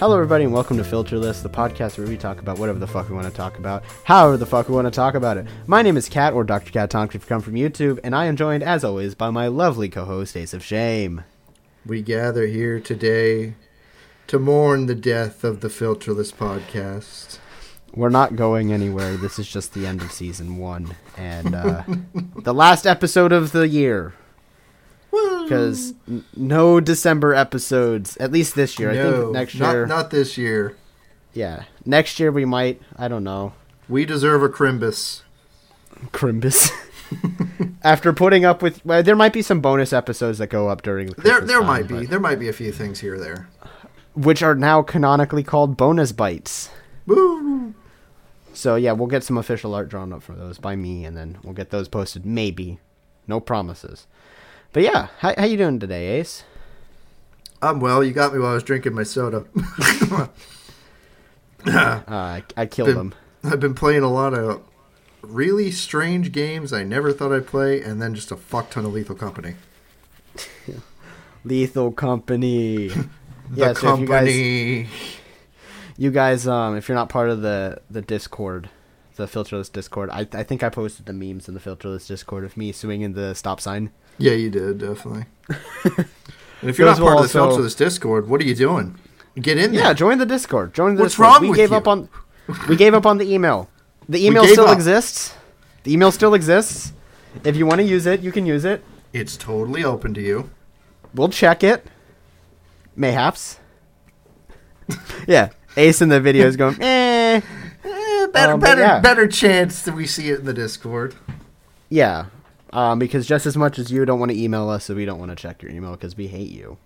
Hello, everybody, and welcome to Filterless, the podcast where we talk about whatever the fuck we want to talk about, however the fuck we want to talk about it. My name is Cat, or Dr. Catatonic if you come from YouTube, and I am joined, as always, by my lovely co-host, Ace of Shame. We gather here today to mourn the death of the Filterless podcast. We're not going anywhere. This is just the end of season one, and uh, the last episode of the year. Because n- no December episodes, at least this year. I think next not, year, not this year. yeah, next year we might. I don't know. We deserve a Crimbus. Crimbus. After putting up with, well, there might be some bonus episodes that go up during the There, there time, might be, there might be a few things here or there. which are now canonically called bonus bites. Woo! So yeah, we'll get some official art drawn up for those by me, and then we'll get those posted. Maybe, no promises. But yeah, how how you doing today, Ace? I'm well, you got me while I was drinking my soda. Uh, I, I killed Been- him. I've been playing a lot of really strange games I never thought I'd play, and then just a fuck ton of Lethal Company. Lethal Company. The yeah, so if you guys, company. you guys, um, if you're not part of the the Discord, the Filterless Discord, I I think I posted the memes in the Filterless Discord of me swinging the stop sign. Yeah, you did definitely. and if you're Those not part of the also- this Discord, what are you doing? Get in there. Yeah, join the Discord. Join the What's Discord. wrong we with gave you? up on we gave up on the email. The email still up. exists. The email still exists. If you want to use it, you can use it. It's totally open to you. We'll check it. Mayhaps. yeah. Ace in the video is going, eh. Eh, better, Um, better, yeah. better chance that we see it in the Discord. Yeah. Um, because just as much as you don't want to email us, so we don't want to check your email because we hate you.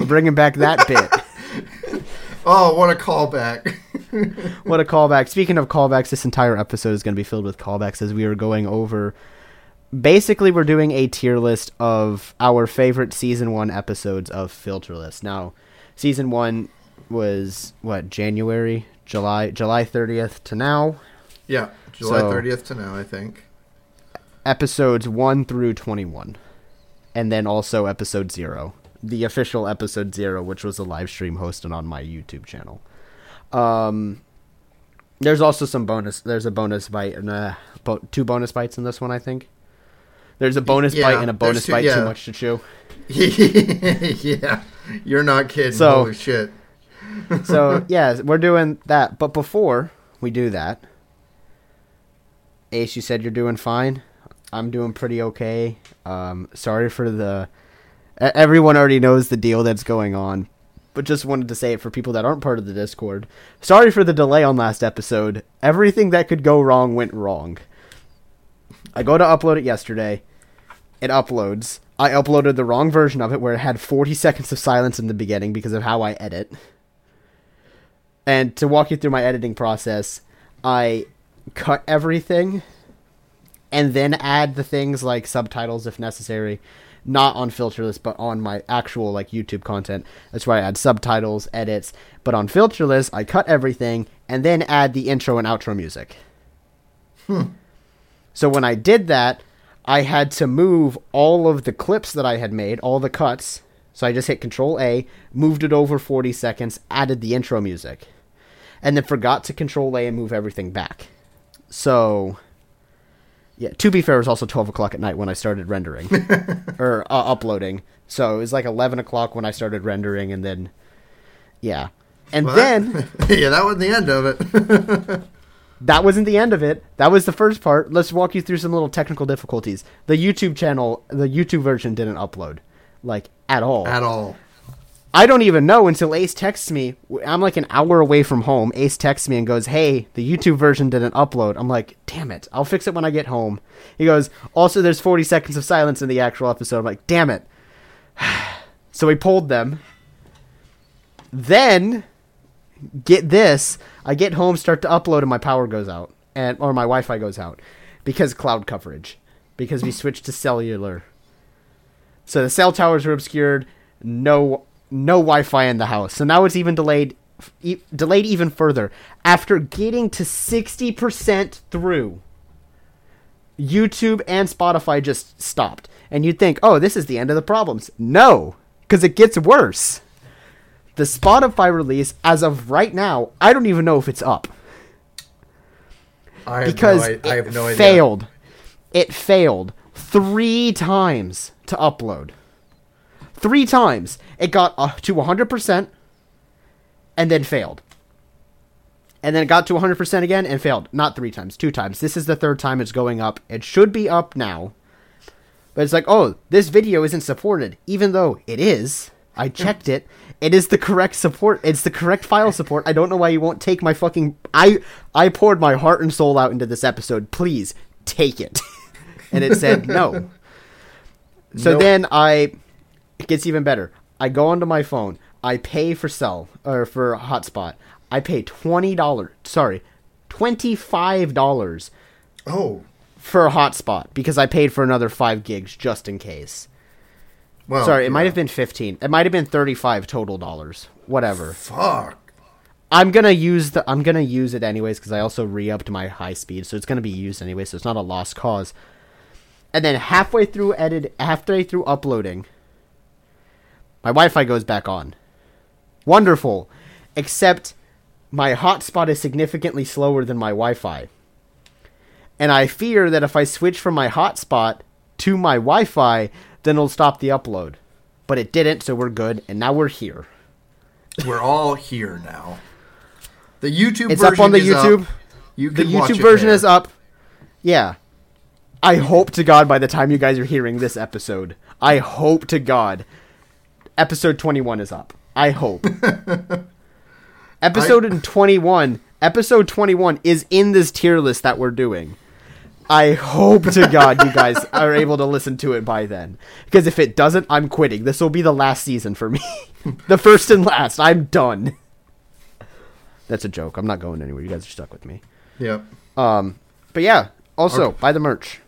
We're bringing back that bit. Oh, what a callback! What a callback. Speaking of callbacks, this entire episode is going to be filled with callbacks as we are going over. Basically, we're doing a tier list of our favorite season one episodes of Filterless. Now, season one was what January, July, July thirtieth to now. yeah, July So- 30th to now, I think. Episodes one through twenty-one, and then also episode zero, the official episode zero, which was a live stream hosted on my YouTube channel. Um, there's also some bonus. There's a bonus bite and uh, bo- two bonus bites in this one. I think. There's a bonus yeah, bite and a bonus two- bite yeah. too much to chew. yeah, you're not kidding. So- Holy shit! So yeah, we're doing that. But before we do that, Ace, you said you're doing fine. I'm doing pretty okay. Um, sorry for the. Everyone already knows the deal that's going on, but just wanted to say it for people that aren't part of the Discord. Sorry for the delay on last episode. Everything that could go wrong went wrong. I go to upload it yesterday. It uploads. I uploaded the wrong version of it where it had 40 seconds of silence in the beginning because of how I edit. And to walk you through my editing process, I cut everything and then add the things like subtitles if necessary, not on Filterless, but on my actual like YouTube content. That's why I add subtitles, edits. But on Filterless, I cut everything and then add the intro and outro music. hmm. So when I did that, I had to move all of the clips that I had made, all the cuts. So I just hit Control A, moved it over 40 seconds, added the intro music, and then forgot to Control A and move everything back. So, yeah. To be fair, it was also 12 o'clock at night when I started rendering or uh, uploading. So it was like 11 o'clock when I started rendering, and then, yeah. And Well, then that- yeah, that wasn't the end of it. that wasn't the end of it. That was the first part. Let's walk you through some little technical difficulties. The YouTube channel, the YouTube version didn't upload, like at all. At all. I don't even know until Ace texts me. I'm like an hour away from home. Ace texts me and goes, "Hey, the YouTube version didn't upload." I'm like, "Damn it! I'll fix it when I get home." He goes, "Also, there's 40 seconds of silence in the actual episode." I'm like, "Damn it!" so we pulled them. Then, get this: I get home, start to upload, and my power goes out, and or my Wi-Fi goes out because cloud coverage, because we switched to cellular. So the cell towers were obscured. No, no Wi-Fi in the house. So now it's even delayed, e- delayed even further. After getting to sixty percent through, YouTube and Spotify just stopped. And you'd think, oh, this is the end of the problems. No, because it gets worse. the Spotify release, as of right now, I don't even know if it's up I have because no, I, I it have no idea. failed. It failed three times to upload. Three times. It got uh, to 100% and then failed. And then it got to 100% again and failed. Not three times, two times. This is the third time it's going up. It should be up now. But it's like, oh, this video isn't supported. Even though it is. I checked it. It is the correct support. It's the correct file support. I don't know why you won't take my fucking. I I poured my heart and soul out into this episode. Please take it. and it said no. So Nope. then I. It gets even better. I go onto my phone. I pay for cell or for hotspot. I pay twenty dollars. Sorry, twenty five dollars Oh, for a hotspot because I paid for another five gigs just in case. well. Sorry, it might Oh, have been fifteen. It might have been thirty five total dollars. Whatever. Fuck. I'm gonna use the. I'm gonna use it anyways because I also re-upped my high speed, so it's gonna be used anyway. So it's not a lost cause. And then halfway through edit, halfway through uploading, my Wi-Fi goes back on. Wonderful, except my hotspot is significantly slower than my Wi-Fi, and I fear that if I switch from my hotspot to my Wi-Fi, then it'll stop the upload. But it didn't, so we're good, and now we're here. We're all here now. The YouTube It's up on the up. YouTube. You the YouTube version is up. Yeah. I hope to God by the time you guys are hearing this episode, I hope to God episode 21 is up. I hope. episode in 21, episode 21 is in this tier list that we're doing. I hope to God you guys are able to listen to it by then. Because if it doesn't, I'm quitting. This will be the last season for me. the first and last. I'm done. That's a joke. I'm not going anywhere. You guys are stuck with me. Yep. Um, but yeah. Also, Okay. buy the merch.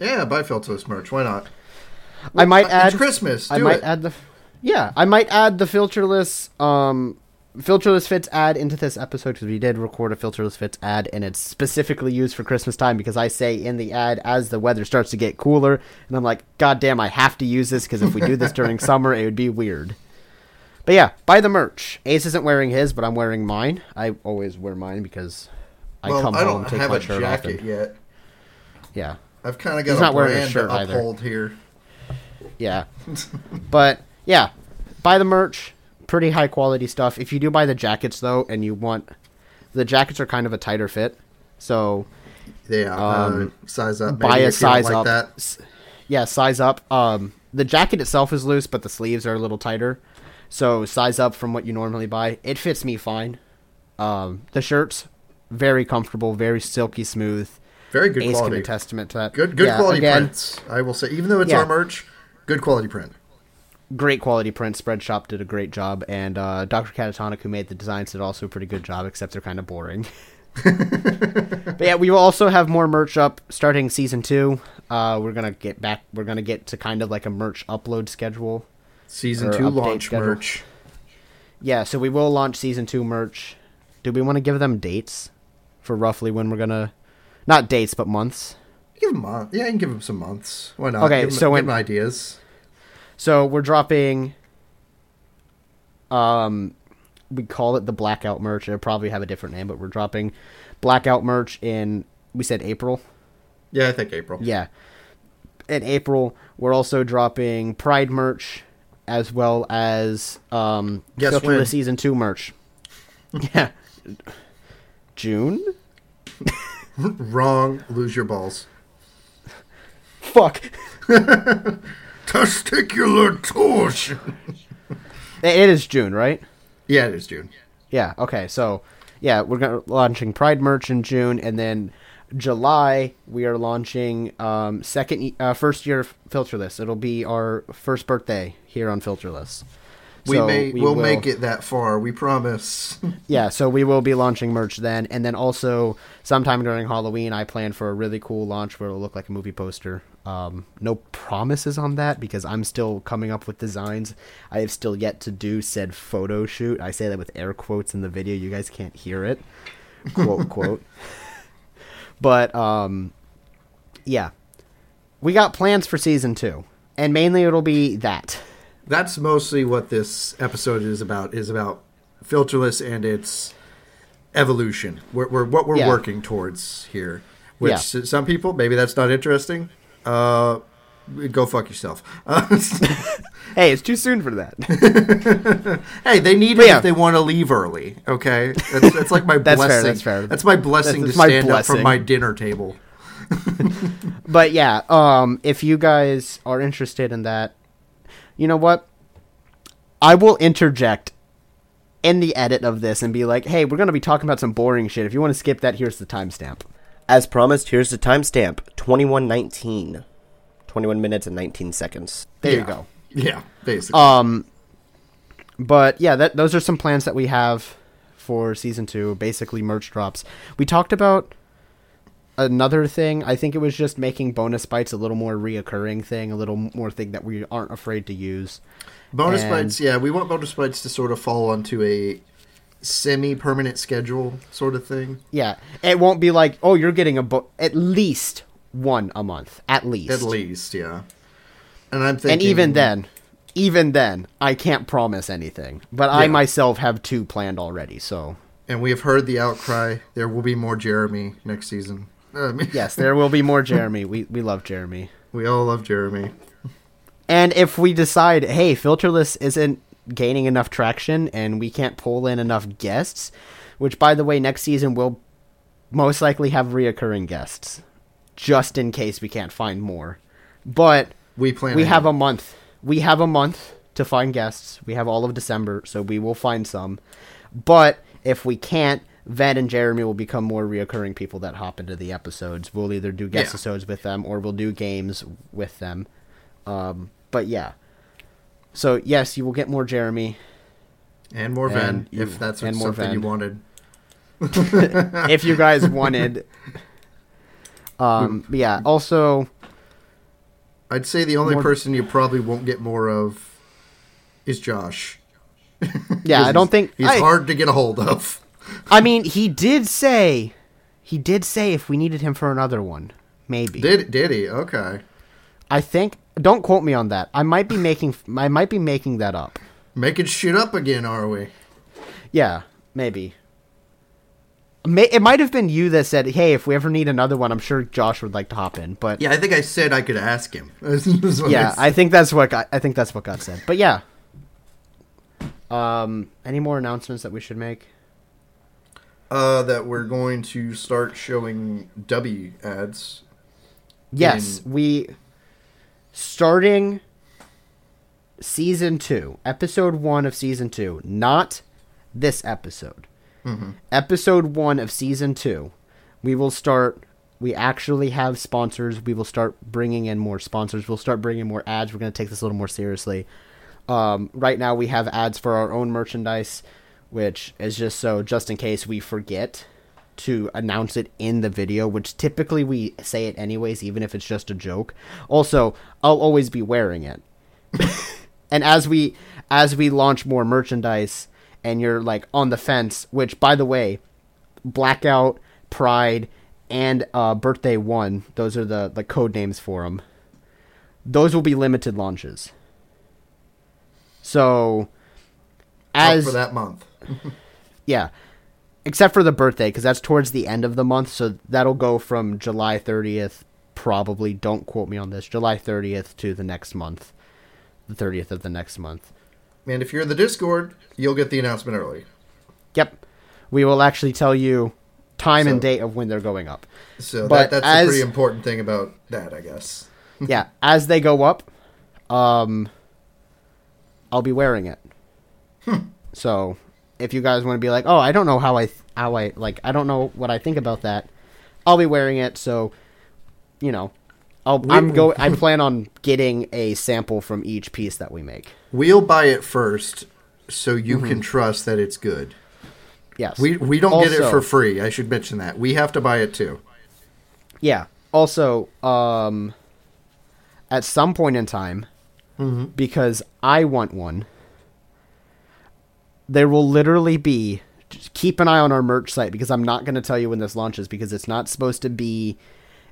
Yeah, buy Filtos merch. Why not? I might add It's. Christmas. I might it. add the. Yeah, I might add the filterless. Um, filterless fits ad into this episode because we did record a filterless fits ad, and it's specifically used for Christmas time because I say in the ad as the weather starts to get cooler, and I'm like, God damn, I have to use this because if we do this during summer, it would be weird. But yeah, buy the merch. Ace isn't wearing his, but I'm wearing mine. I always wear mine because I well, come I home, take my a shirt off, jacket and yet. yeah. I've kind of got He's a not wearing a brand shirt to either. uphold here. Yeah. but yeah, buy the merch. Pretty high quality stuff. If you do buy the jackets though, and you want the jackets are kind of a tighter fit, so Yeah, Um, uh, size up. buy a if you don't size like up. That. Yeah, size up. Um, the jacket itself is loose, but the sleeves are a little tighter. So size up from what you normally buy. It fits me fine. Um, the shirts very comfortable, very silky smooth. Very good Ace can quality. attest to that. Good, good Yeah, quality again, prints. I will say, even though it's Yeah. our merch, good quality print. Great quality print. Spread Shop did a great job, and uh, Dr. Catatonic, who made the designs, did also a pretty good job, except they're kind of boring. but yeah, we will also have more merch up starting season two. Uh, we're gonna get back. We're gonna get to kind of like a merch upload schedule. Season two launch schedule. merch. Yeah, so we will launch season two merch. Do we want to give them dates for roughly when we're gonna? Not dates, but months. Give them month. Yeah, you can give them some months. Why not? Okay, give so give when- ideas. So we're dropping. Um, we call it the blackout merch. It'll probably have a different name, but we're dropping blackout merch in. We said April. Yeah, I think April. Yeah, in April we're also dropping Pride merch, as well as um, Guess Filter when? the season two merch. yeah, June. Wrong. Lose your balls. Fuck. Testicular torsion. It is June, right? yeah, it is June. Yeah. Okay. So, yeah, we're gonna launching Pride merch in June, and then July we are launching um, second uh, first year Filterless. It'll be our first birthday here on Filterless. We So may we we'll will- make it that far. We promise. Yeah, so we will be launching merch then, and then also sometime during Halloween, I plan for a really cool launch where it'll look like a movie poster. Um, no promises on that because I'm still coming up with designs. I have still yet to do said photo shoot. I say that with air quotes in the video. You guys can't hear it. Quote quote. But um, yeah, we got plans for season two, and mainly it'll be that that's mostly what this episode is about. Is about filterless and its evolution. We're, we're what we're Yeah. working towards here. Which Yeah. some people maybe that's not interesting. Uh, go fuck yourself. Hey, it's too soon for that. hey, they need it yeah. if they want to leave early. Okay, that's, that's like my That's fair, blessing. that's fair. That's my blessing That's- to stand up from my dinner table. but yeah, um, if you guys are interested in that, you know what? I will interject in the edit of this and be like, "Hey, we're gonna be talking about some boring shit. If you want to skip that, here's the timestamp." As promised, here's the timestamp 2119. 21 minutes and 19 seconds. There Yeah. you go. Yeah, basically. Um, but yeah, that those are some plans that we have for season two. Basically, merch drops. We talked about another thing. I think it was just making bonus bites a little more reoccurring thing, a little more thing that we aren't afraid to use. bonus and- bites, yeah, we want bonus bites to sort of fall onto a semi-permanent schedule sort of thing. Yeah, it won't be like, oh, you're getting a bo- at least one a month, at least. At least, yeah. And I'm thinking, and even then, even then, I can't promise anything. But I myself have two planned already. So and we have heard the outcry. There will be more Jeremy next season. I mean, yes, there will be more Jeremy. We we love Jeremy. we all love Jeremy. And if we decide, hey, filterless isn't gaining enough traction and we can't pull in enough guests, which by the way, next season will most likely have reoccurring guests, just in case we can't find more. But We plan. we ahead. have a month. We have a month to find guests. We have all of December, so we will find some. But if we can't, Ven and Jeremy will become more reoccurring people that hop into the episodes. We'll either do guest Yeah. episodes with them or we'll do games with them. Um, but yeah. So yes, you will get more Jeremy and more Ven you- if that's something you wanted. if you guys wanted. Um, but yeah. Also, I'd say the only More- person you probably won't get more of is Josh. yeah, I don't think he's I- hard to get a hold of. I mean, he did say, he did say if we needed him for another one, maybe. Did did he? Okay, I think. Don't quote me on that. I might be making. I might be making that up. making shit up again, are we? Yeah, maybe. May, it might have been you that said, "Hey, if we ever need another one, I'm sure Josh would like to hop in." But Yeah, I think I said I could ask him. Yeah, said. I think that's what got, I think that's what got said. But yeah. Um, any more announcements that we should make? Uh, that we're going to start showing W ads. Yes, in- we starting season 2, episode 1 of season 2, not this episode. Episode 1 of season 2. We will start we actually have sponsors. We will start bringing in more sponsors. We'll start bringing more ads. We're going to take this a little more seriously. Um, right now we have ads for our own merchandise, which is just so just in case we forget to announce it in the video, which typically we say it anyways, even if it's just a joke. Also, I'll always be wearing it. and as we as we launch more merchandise and you're like on the fence, which by the way, Blackout, Pride, and uh, Birthday One, those are the the code names for them. Those will be limited launches. So, Up as for that month. yeah, except for the birthday because that's towards the end of the month, so that'll go from July 30th. Probably, don't quote me on this. July 30th to the next month, the 30th of the next month. And if you're in the Discord, you'll get the announcement early. Yep, we will actually tell you time and date of when they're going up. So But that, that's as- a pretty important thing about that, I guess. yeah, as they go up, um, I'll be wearing it. So, if you guys want to be like, oh, I don't know how I th- how I like, I don't know what I think about that, I'll be wearing it. So, you know, I'll I'm go. I plan on getting a sample from each piece that we make. We'll buy it first so you can trust that it's good. Yes, We we don't get it for free. I should mention that. We have to buy it too. Yeah. Also, um, at some point in time, because I want one, there will literally be. Keep an eye on our merch site because I'm not going to tell you when this launches because it's not supposed to be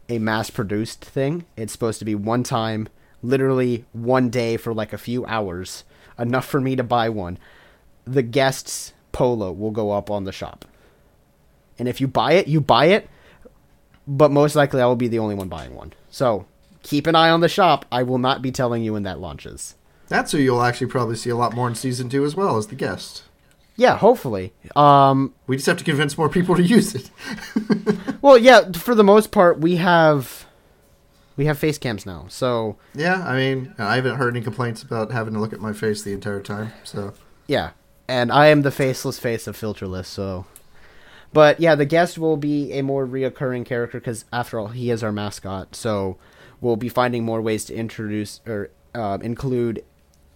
a mass produced thing. It's supposed to be one time literally one day for like a few hours, enough for me to buy one, the guest's polo will go up on the shop. And if you buy it, you buy it, but most likely I will be the only one buying one. So keep an eye on the shop. I will not be telling you when that launches. That's who you'll actually probably see a lot more in season two as well as the guest. Yeah, hopefully. Um, We just have to convince more people to use it. well, yeah, for the most part, we have we have face cams now. So yeah, I mean, I haven't heard any complaints about having to look at my face the entire time. So yeah, and I am the faceless face of filterless. So, but yeah, the guest will be a more reoccurring character because after all, he is our mascot. So we'll be finding more ways to introduce or uh, include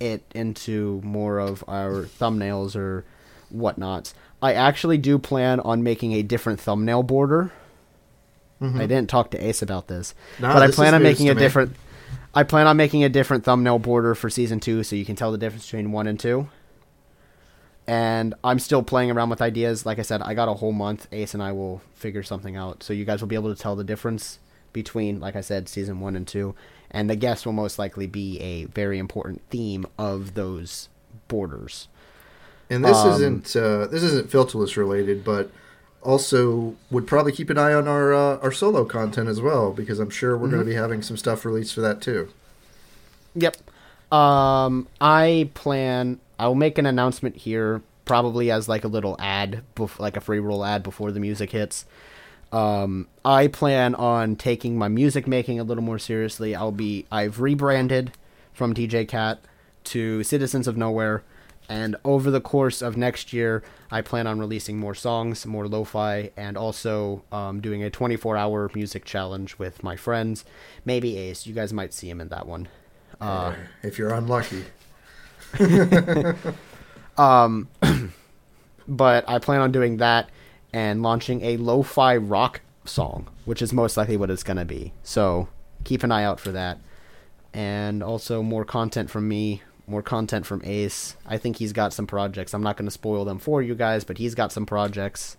it into more of our thumbnails or whatnots. I actually do plan on making a different thumbnail border. I didn't talk to Ace about this, No, but I plan on making a me. different. I plan on making a different thumbnail border for season two, so you can tell the difference between one and two. And I'm still playing around with ideas. Like I said, I got a whole month. Ace and I will figure something out, so you guys will be able to tell the difference between, like I said, season one and two. And the guest will most likely be a very important theme of those borders. And this Um, isn't uh, this isn't filterless related, but also would probably keep an eye on our uh, our solo content as well because I'm sure we're going to be having some stuff released for that too. Yep. Um, I plan. I'll make an announcement here, probably as like a little ad, bef- like a free roll ad before the music hits. Um, I plan on taking my music making a little more seriously. I'll be. I've rebranded from DJ Cat to Citizens of Nowhere, and over the course of next year, I plan on releasing more songs, more lo-fi, and also um, doing a 24-hour music challenge with my friends. Maybe Ace. You guys might see him in that one. Uh, if you're unlucky, um, but I plan on doing that and launching a lo-fi rock song, which is most likely what it's going to be. So keep an eye out for that. And also more content from me, more content from Ace. I think he's got some projects. I'm not going to spoil them for you guys, but he's got some projects.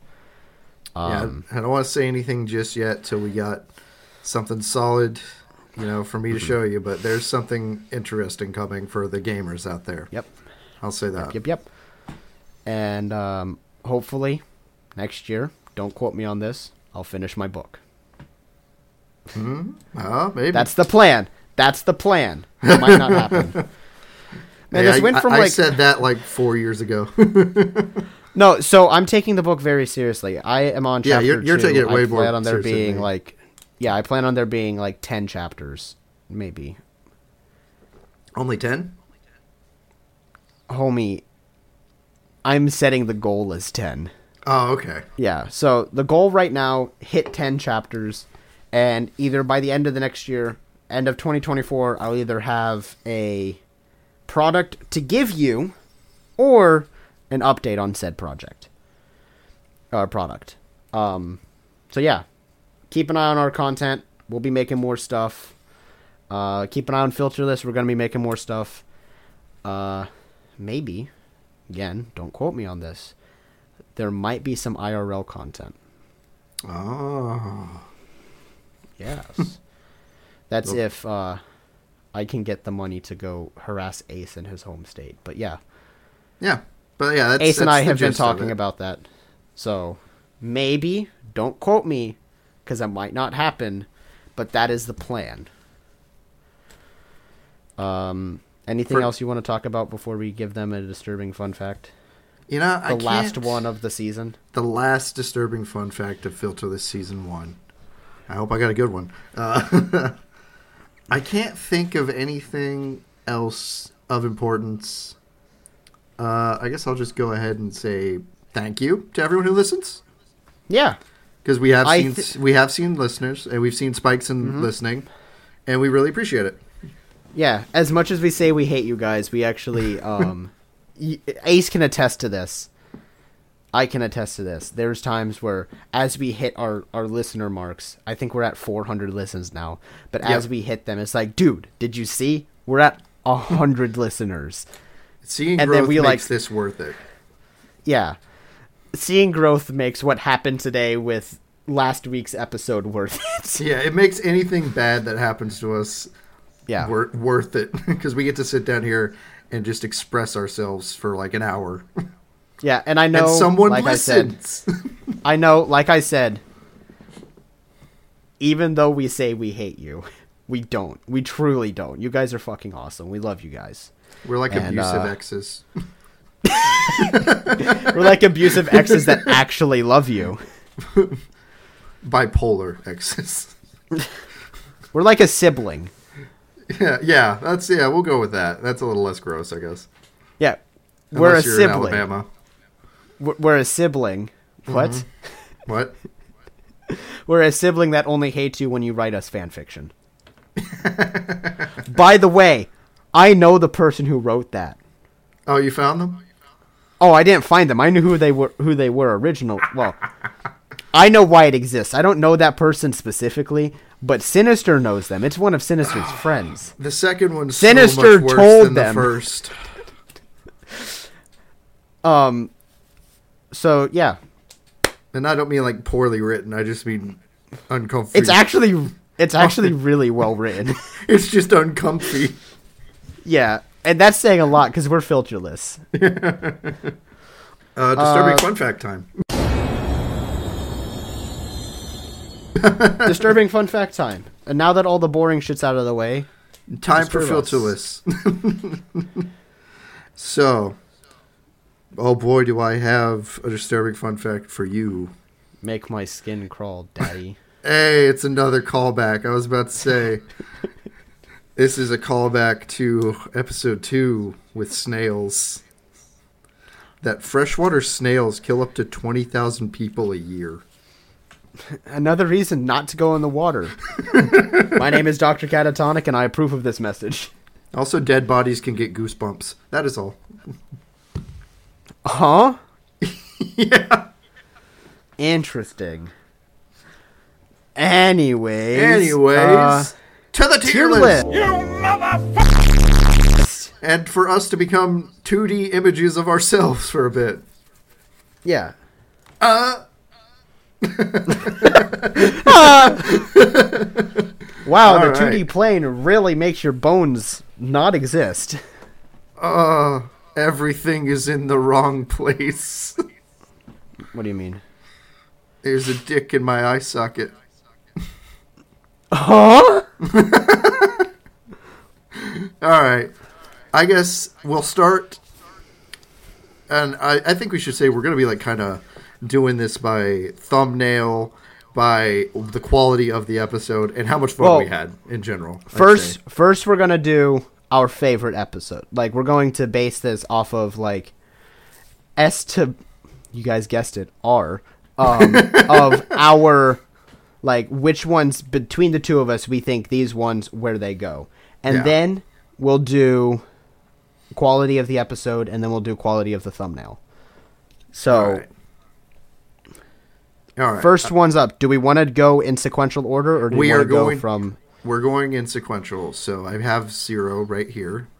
Um, yeah, I don't want to say anything just yet till we got something solid, you know, for Mm-hmm. me to show you. But there's something interesting coming for the gamers out there. Yep. I'll say that. Yep, yep. And um, hopefully next year, don't quote me on this, I'll finish my book. Hmm. Oh, maybe. That's the plan. That's the plan. It might not happen. Man, Hey, this I, went from I, I said that like four years ago. no. So I'm taking the book very seriously. I am on Yeah, you're- you're taking it way I more plan on there seriously being me. like, yeah, I plan on there being like ten chapters, maybe. Only ten. Homie, I'm setting the goal as ten. Oh, okay. Yeah. So the goal right now hit 10 chapters and either by the end of the next year, end of 2024, I'll either have a product to give you or an update on said project or product. Um so yeah, keep an eye on our content. We'll be making more stuff. Uh keep an eye on Filterless. We're to be making more stuff. Uh maybe again, don't quote me on this there might be some IRL content. Oh. Yes. That's if uh, I can get the money to go harass Ace in his home state. But yeah, Yeah, but yeah, that's, Ace and I have been talking about that. So maybe, don't quote me, because it might not happen, but that is the plan. Um, anything For- else you want to talk about before we give them a disturbing fun fact? You know, The last one of the season. the last disturbing fun fact of Filter this season one. I hope I got a good one. Uh, I can't think of anything else of importance. Uh, I guess I'll just go ahead and say thank you to everyone who listens Yeah. because we have I seen thi- we have seen listeners and we've seen spikes in Mm-hmm. listening, and we really appreciate it. Yeah, as much as we say we hate you guys, we actually um Ace can attest to this. I can attest to this. There's times where as we hit our our listener marks, I think we're at 400 listens now, but as we hit them it's like, dude, did you see? We're at 100 listeners. Seeing And then growth we, makes like- this worth it. Yeah. Seeing growth makes what happened today with last week's episode worth it. Yeah, it makes anything bad that happens to us Yeah. wor- worth it because we get to sit down here and just express ourselves for like an hour, Yeah, and I know and someone like listens. I said I know, like I said, even though we say we hate you, we don't. We truly don't. You guys are fucking awesome. We love you guys. We're like And, abusive uh, exes. We're like abusive exes that actually love you. bipolar exes. We're like a sibling. Yeah, yeah, that's yeah. We'll go with that. That's a little less gross, I guess. Yeah. We're a Unless you're in sibling. We're we're a sibling. Mm-hmm. What? What? We're a sibling that only hates you when you write us fan fiction. By the way, I know the person who wrote that. Oh, you found them? Oh, I didn't find them. I knew who they were. Who they were original. Well, I know why it exists. I don't know that person specifically, but Sinister knows them. It's one of Sinister's friends. The second one's Sinister so much worse told than them. the first. Um. So yeah, And I don't mean like poorly written. I just mean uncomfortable. it's actually it's actually really well written. it's just uncomfy. yeah, and that's saying a lot because we're filterless. Uh, disturbing Uh, fun fact time. Disturbing fun fact time. And now that all the boring shit's out of the way, Time for filterless. so, oh boy, do I have a disturbing fun fact for you. make my skin crawl, daddy. Hey, it's another callback. I was about to say. this is a callback to episode two with snails. That freshwater snails kill up to 20,000 people a year. Another reason not to go in the water. my name is Dr. Catatonic, and I approve of this message. Also, dead bodies can get goosebumps. That is all. Huh? yeah. Interesting. Anyways. Anyways, uh, to the tier tier list. list. And for us to become 2D images of ourselves for a bit. Yeah. Uh, Wow, All the right. 2D plane really makes your bones not exist. uh, everything is in the wrong place. What do you mean? There's a dick in my eye socket. Huh? All right. I guess we'll start. And I, I think we should say we're going to be like kind of doing this by thumbnail, by the quality of the episode, and how much fun Well, we had in general. First, first we're gonna do our favorite episode. Like we're going to base this off of like S to, you guys guessed it, R, um, of our like which ones between the two of us we think these ones where they go, and Yeah. then we'll do quality of the episode, and then we'll do quality of the thumbnail. So right. All right. first one's up. Do we want to go in sequential order, or do we, We want are to go going- from? We're going in sequential. So I have zero right here.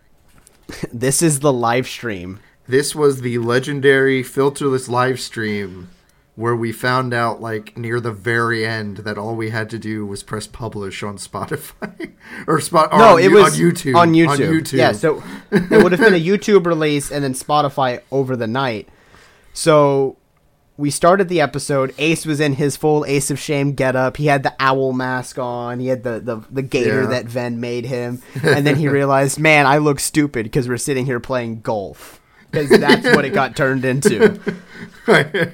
This is the live stream. This was the legendary filterless live stream where we found out like near the very end that all we had to do was press publish on Spotify or spot No, on, it was on YouTube. On YouTube. On YouTube. Yeah, so it would have been a YouTube release and then Spotify over the night. So we started the episode. Ace was in his full Ace of Shame getup. He had the owl mask on. He had the the, the gator Yeah. that Ven made him. And then he realized, man, I look stupid because we're sitting here playing golf. Because that's what it got turned into.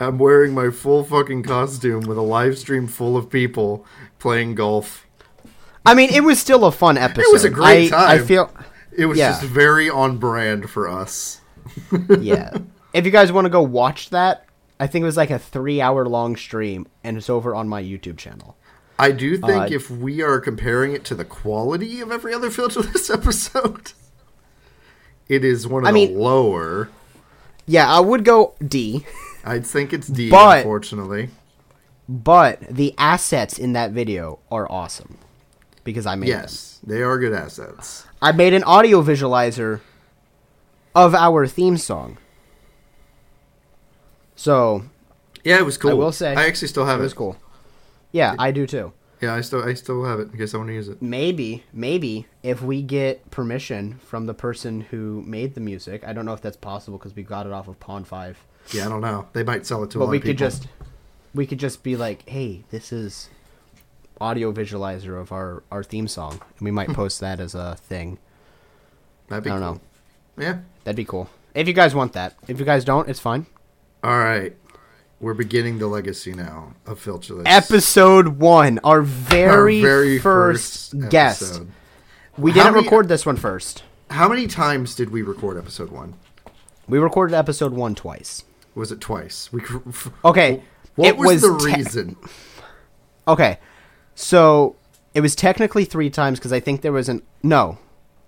I'm wearing my full fucking costume with a live stream full of people playing golf. I mean, it was still a fun episode. It was a great I, I feel, It was Yeah. just very on brand for us. yeah. If you guys want to go watch that, I think it was like a three hour long stream, and it's over on my YouTube channel. I do think Uh, if we are comparing it to the quality of every other filterless episode, it is one of I the mean- lower. Yeah, I would go D. I'd think it's D, But- unfortunately. but the assets in that video are awesome because I made them. Yes, they are good assets. I made an audio visualizer of our theme song. So Yeah, it was cool. I will say I actually still have it it. was cool. Yeah, I do too. Yeah, I still I still have it in case I want to use it. maybe, maybe if we get permission from the person who made the music, I don't know if that's possible because we got it off of Pond5. Yeah, I don't know. They might sell it to a But we could people. just, we could just be like, hey, this is audio visualizer of our our theme song, and we might post that as a thing. That'd be I don't cool. know. Yeah. That'd be cool. If you guys want that. If you guys don't, it's fine. All right. We're beginning the legacy now of Filterless. Episode one, our Our very, very first, first guest. episode. We didn't many- record this one first. How many times did we record episode one? We recorded episode one twice. Was it twice? We Okay, What it was, was the te- reason? Okay, so it was technically three times because I think there was an no,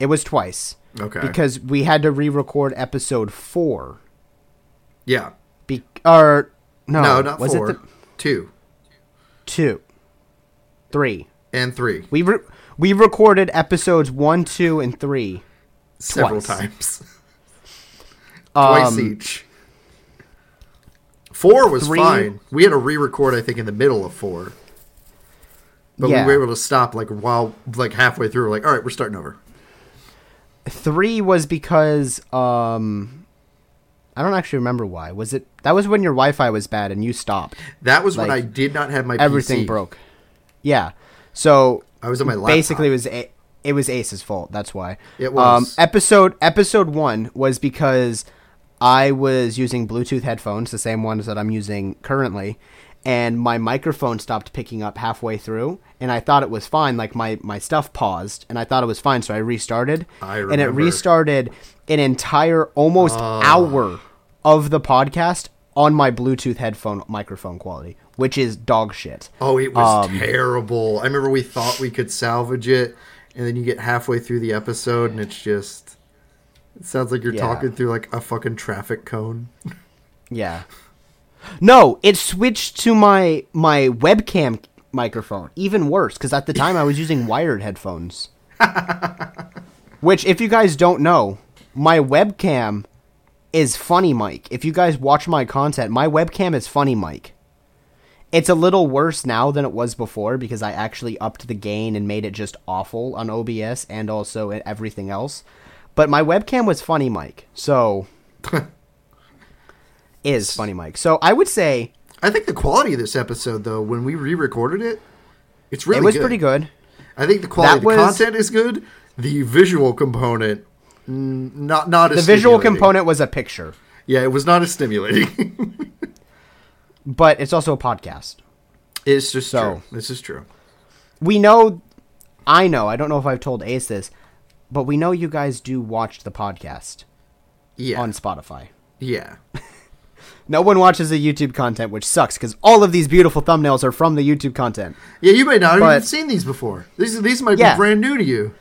it was twice Okay. because we had to re-record episode four. yeah. Or no, No, not was four. it the Two two, three? and three. We re- we recorded episodes one, two, and three. Several twice. times. Twice Um, each. Four was three- fine. We had to re-record, I think, in the middle of four. But Yeah. we were able to stop like while like halfway through. We're like, all right, we're starting over. Three was because um, I don't actually remember why. Was it that was when your Wi-Fi was bad and you stopped? That was when I did not have my Everything PC. broke. Yeah. So I was on my laptop. basically it was a- it was Ace's fault. That's why. It Um, was. episode episode one was because I was using Bluetooth headphones, the same ones that I'm using currently, and my microphone stopped picking up halfway through, and I thought it was fine. Like my my stuff paused, and I thought it was fine, so I restarted, I and it restarted an entire almost Ah. hour of the podcast on my Bluetooth headphone microphone quality, which is dog shit. Oh, it was Um, terrible. I remember we thought we could salvage it, and then you get halfway through the episode, and it's just. It sounds like you're Yeah. talking through like a fucking traffic cone. Yeah. No, it switched to my my webcam microphone. Even worse, because at the time I was using wired headphones. Which, if you guys don't know, my webcam is Funny Mike. If you guys watch my content, my webcam is Funny Mike. It's a little worse now than it was before because I actually upped the gain and made it just awful on OBS and also everything else. But my webcam was Funny Mike, so is Funny Mike. So I would say I think the quality of this episode, though, when we re-recorded it, it's really it was good. pretty good. I think the quality That of the was- content is good. The visual component, Mm, not not as The visual component was a picture, Yeah, it was not as stimulating. but it's also a podcast. it's just So- true. This is true. We know, I know, I don't know if I've told Ace this, but we know you guys do watch the podcast Yeah, on Spotify. yeah. No one watches the YouTube content, which sucks because all of these beautiful thumbnails are from the YouTube content. Yeah, you may not have even seen these before. These these might Yeah. be brand new to you.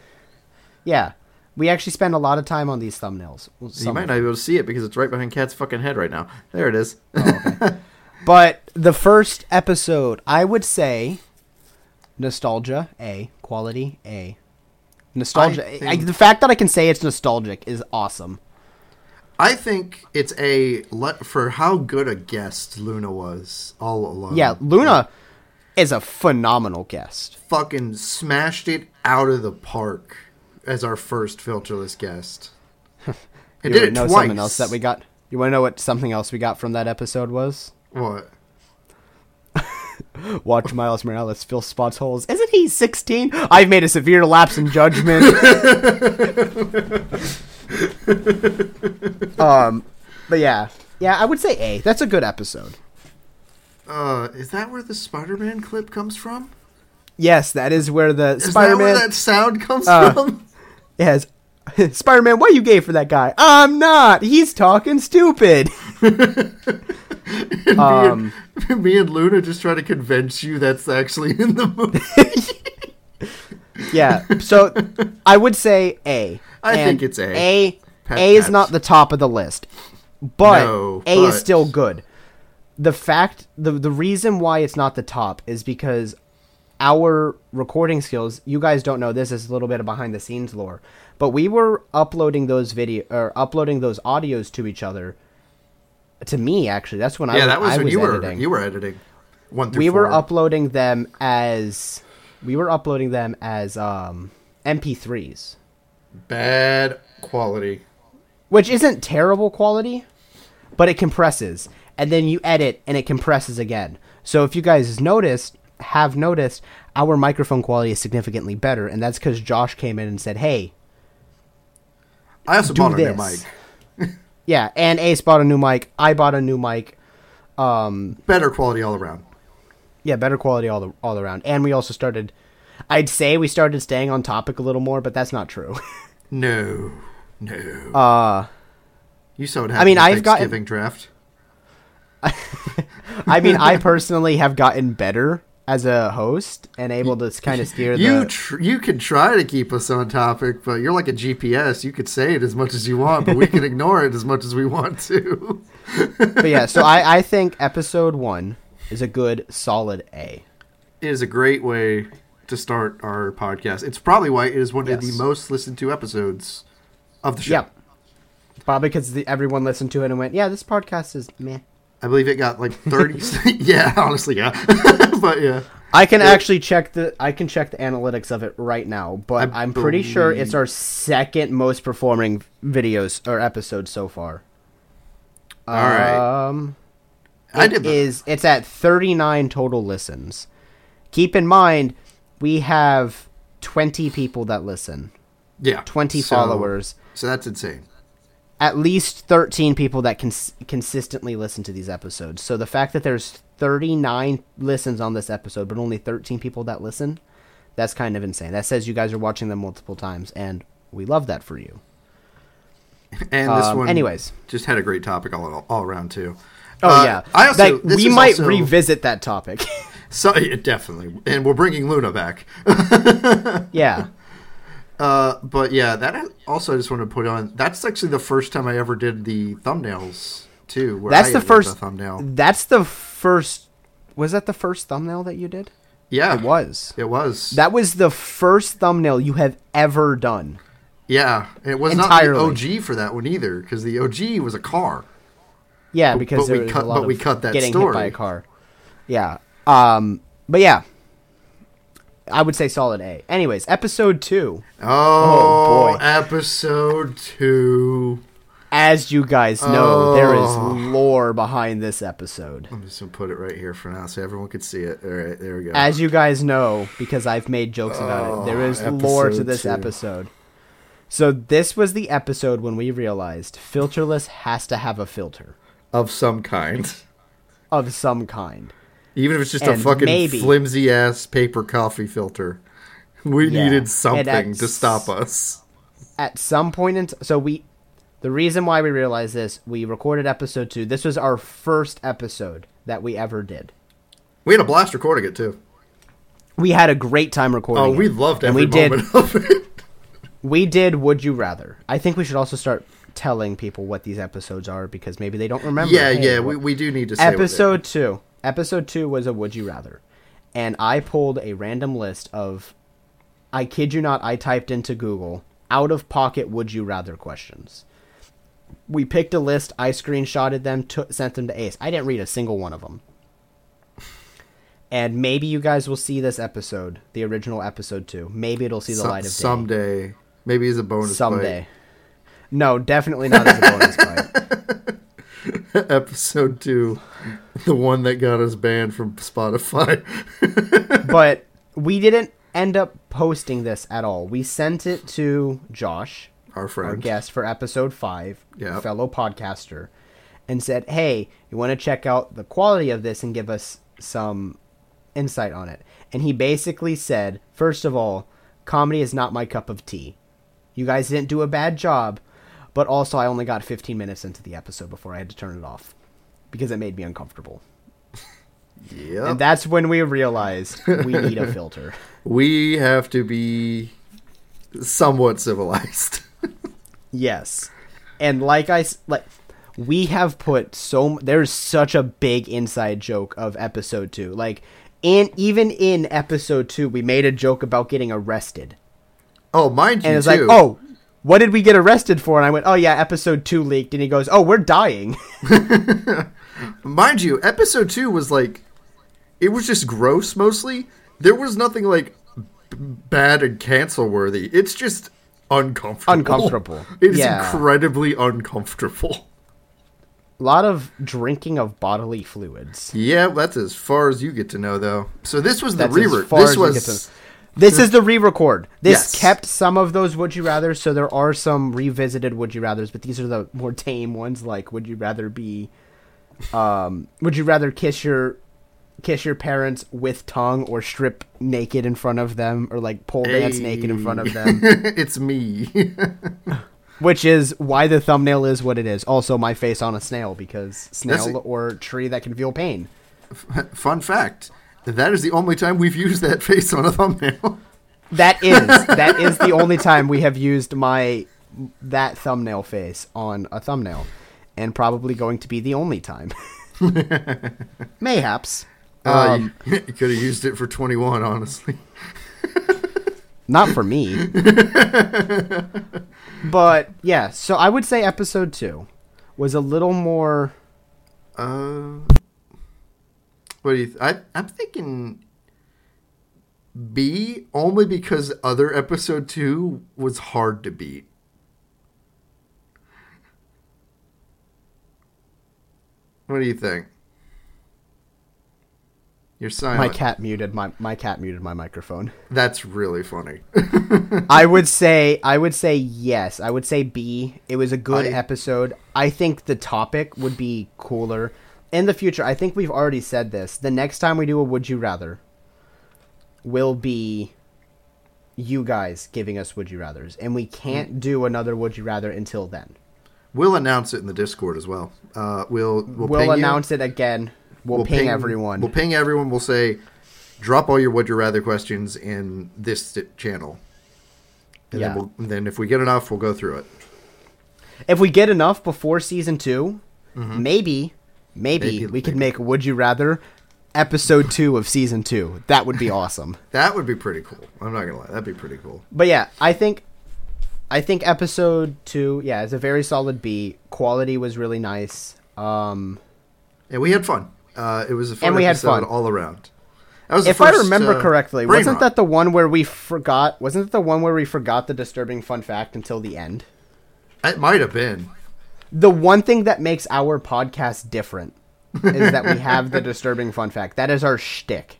Yeah, we actually spend a lot of time on these thumbnails. Well, you might not be able to see it because it's right behind Cat's fucking head right now. There it is. Oh, but the first episode, I would say, nostalgia A, quality A, nostalgia. I I the fact that I can say it's nostalgic is awesome. I think it's a let for how good a guest Luna was all along. Yeah, Luna is a phenomenal guest. fucking smashed it out of the park as our first filterless guest. You did it know twice. something else that we got? You want to know what something else we got from that episode was? What? Watch Miles Morales fill spots holes. Isn't he 16? I've made a severe lapse in judgment. um, but yeah, yeah, I would say A. That's a good episode. Uh, is that where the Spider-Man clip comes from? Yes, that is where the Is Spider-Man. where that sound comes Uh, from? Yes. Spider-Man, why you gay for that guy? I'm not. He's talking stupid. um, me, and, me and Luna just try to convince you that's actually in the movie. yeah. So I would say A. I And think it's A. A. A is not the top of the list, but No, A is still good. The fact, the the reason why it's not the top is because our recording skills. You guys don't know this is a little bit of behind the scenes lore, but we were uploading those video or uploading those audios to each other. To me, actually, that's when I yeah, that was I when was you editing. were you were editing. One we were uploading them as we were uploading them as um, MP3s, Bad quality. which isn't terrible quality, but it compresses, and then you edit and it compresses again. So if you guys noticed, have noticed, our microphone quality is significantly better, and that's because Josh came in and said, "Hey, I also bought a new mic. Yeah, and Ace bought a new mic. I bought a new mic. Um, Better quality all around. yeah, better quality all the, all around. And we also started. I'd say we started staying on topic a little more, but that's not true. No, no. uh, you saw what I mean, I've gotten- Thanksgiving draft. I mean, I personally have gotten better as a host and able to kind of steer You the. tr- you can try to keep us on topic, but you're like a GPS. You could say it as much as you want, but we can ignore it as much as we want to. but yeah, so I, I think episode one is a good solid A. It is a great way to start our podcast. It's probably why it is one of the most listened to episodes of the show. Yep. Probably because the, everyone listened to it and went, "Yeah, this podcast is meh." I believe it got like 30. yeah, honestly, yeah. but yeah. I can Yeah. actually check the I can check the analytics of it right now, but I I'm pretty sure it's our second most performing videos or episodes so far. All right. Um, I it did is it's at 39 total listens. Keep in mind we have 20 people that listen, Yeah. 20 So- followers, So that's insane. At least 13 people that cons- consistently listen to these episodes. So the fact that there's 39 listens on this episode, but only 13 people that listen, that's kind of insane. That says you guys are watching them multiple times, and we love that for you. And this Um, one, anyways. just had a great topic all, all around too. Oh Uh, yeah, I also Like, this we might also- revisit that topic. So yeah, definitely, and we're bringing Luna back. yeah, Uh, but yeah, that also I just want to put on. That's actually the first time I ever did the thumbnails too. Where that's I the first thumbnail. That's the first. Was that the first thumbnail that you did? Yeah, It was. It was. That was the first thumbnail you have ever done. yeah, it was Entirely. not the OG for that one either, because the OG was a car. Yeah, because but there we was cut- but we cut that getting hit by a car. Yeah. Um. But yeah, I would say solid A. Anyways, episode two. Oh, oh, boy. episode two. As you guys know, there is Oh. lore behind this episode. I'm just gonna put it right here for now, so everyone can see it. All right, there we go. As you guys know, because I've made jokes about it, there is oh, lore to this two. episode. So this was the episode when we realized filterless has to have a filter of some kind, of some kind. Even if it's just a fucking maybe- flimsy ass paper coffee filter. We Yeah. needed something to stop us. at some point in t- so we the reason why we realized this we recorded episode 2 this was our first episode that we ever did We had a blast recording it too. we had a great time recording Oh, we it. loved and every we did moment of it. we did would you rather i think we should also start telling people what these episodes are because maybe they don't remember yeah, Hey, yeah, we, we do need to episode 2 episode 2 was a would you rather and i pulled a random list of i kid you not i typed into google out of pocket would you rather questions. We picked a list i screenshotted them took, sent them to ace. I didn't read a single one of them. And maybe you guys will see this episode the original episode 2 maybe it'll see the Some- light of day. someday. Maybe as a bonus someday. No definitely not as a bonus bite. episode two, the one that got us banned from Spotify. but we didn't end up posting this at all. We sent it to Josh, Our friend, our guest for episode five, Yep. fellow podcaster, and said, "Hey, you want to check out the quality of this and give us some insight on it?" And he basically said, first of all, comedy is not my cup of tea. You guys didn't do a bad job, but also I only got 15 minutes into the episode before I had to turn it off because it made me uncomfortable. Yeah. And that's when we realized we need a filter. we have to be somewhat civilized. Yes, and like I like, we have put so there's such a big inside joke of episode two. Like, and even in episode two, we made a joke about getting arrested, oh, mind you, and it's too. like, oh, what did we get arrested for? And I went, oh yeah, episode two leaked, and he goes, oh, we're dying. mind you, episode two was like, it was just gross mostly. There was nothing like bad and cancel worthy. It's just uncomfortable. Uncomfortable. It is Yeah. incredibly uncomfortable. A lot of drinking of bodily fluids. Yeah, that's as far as you get to know, though. So this was the That's as re far This was get to- This is the re-record. This Yes. kept some of those would you rather, so there are some revisited would you rather's, but these are the more tame ones. Like, would you rather be, um, would you rather kiss your kiss your parents with tongue or strip naked in front of them or like pole dance naked in front of them? it's me. Which is why the thumbnail is what it is. Also, my face on a snail because snail That's- or tree that can feel pain. Fun fact: that is the only time we've used that face on a thumbnail. That is that is the only time we have used my that thumbnail face on a thumbnail, and probably going to be the only time. Mayhaps. Uh, Um, you, you could have used it for twenty-one, honestly. not for me. but yeah, so I would say episode two was a little more. Uh, what do you? Th- I I'm thinking B only because other episode two was hard to beat. What do you think? You're silent. My cat muted my my cat muted my microphone. That's really funny. I would say I would say yes. I would say B. It was a good I- episode. I think the topic would be cooler in the future. I think we've already said this. The next time we do a would you rather will be you guys giving us would you rathers and we can't do another would you rather until then. we'll announce it in the Discord as well. Uh, we'll we'll, We'll, ping you. announce it again. We'll, ping, everyone. We'll ping everyone. We'll say, drop all your would you rather questions in this channel. And Yeah. then, we'll, and then if we get enough, we'll go through it. if we get enough before season 2, maybe maybe. Maybe- we could maybe. make would you rather episode 2 of season 2. That would be awesome. That would be pretty cool. I'm not gonna lie, that'd be pretty cool. But yeah, I think I think episode two, yeah, is a very solid B. Quality was really nice. Um And we had fun. Uh, it was a fun And we had episode fun. all around. That if I remember uh, correctly, wasn't rot. that the one where we forgot wasn't it the one where we forgot the disturbing fun fact until the end? It might have been. The one thing that makes our podcast different is that we have the disturbing fun fact. That is our shtick.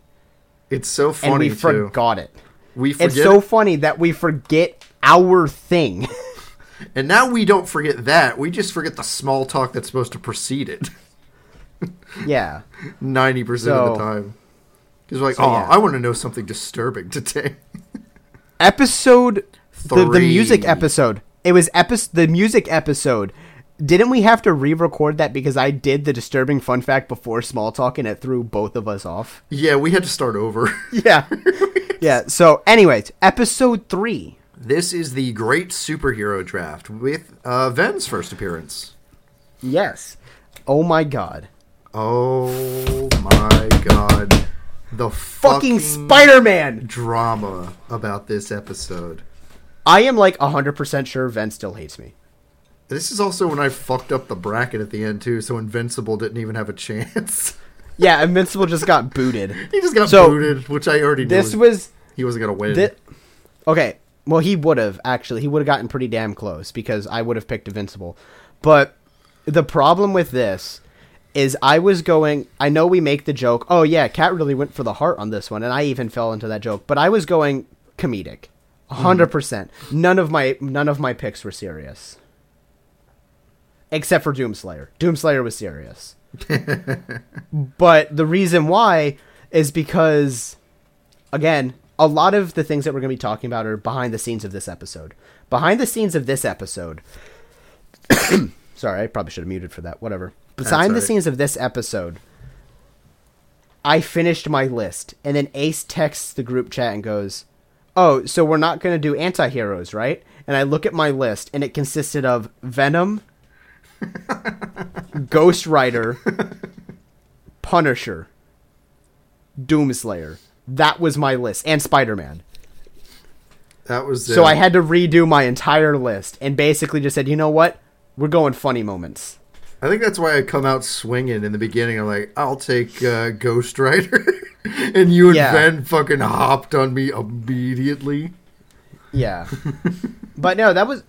It's so And funny we too. forgot it. We forget, It's so funny that we forget our thing. and now we don't forget that. We just forget the small talk that's supposed to precede it. yeah. Ninety percent of the time. Because like, so, oh, yeah. I want to know something disturbing today. episode the, the music episode it was epi- the music episode didn't we have to re-record that because i did the disturbing fun fact before small talk and it threw both of us off? Yeah, we had to start over. yeah. Yeah so anyways episode three. This is the great superhero draft with uh, Ven's first appearance. yes. Oh my god. Oh my god, the fucking spider-man! drama about this episode. i am like 100% sure ven still hates me This is also when I fucked up the bracket at the end too, so Invincible didn't even have a chance. yeah invincible just got booted he just got So, booted, which I already knew this was, was he wasn't gonna win. Thi- okay, well, he would have actually. He would have gotten pretty damn close because I would have picked Invincible. But the problem with this is I was going. I know we make the joke. Oh yeah, Cat really went for the heart on this one, and I even fell into that joke. But I was going comedic, mm-hmm. 100 percent. None of my none of my picks were serious, except for Doomslayer. Doomslayer was serious. but the reason why is because again, a lot of the things that we're going to be talking about are behind the scenes of this episode. Behind the scenes of this episode. sorry, I probably should have muted for that. Whatever. Behind the scenes of this episode, I finished my list, and then Ace texts the group chat and goes, "Oh, so we're not going to do anti-heroes, right?" And I look at my list, and it consisted of Venom, Ghost Rider, Punisher, Doomslayer. That was my list, and Spider Man. that was So uh, I had to redo my entire list, and basically just said, you know what? We're going funny moments. I think that's why I come out swinging in the beginning. I'm like, I'll take uh, Ghost Rider. and you and Yeah. Ven fucking hopped on me immediately. Yeah. but no, that was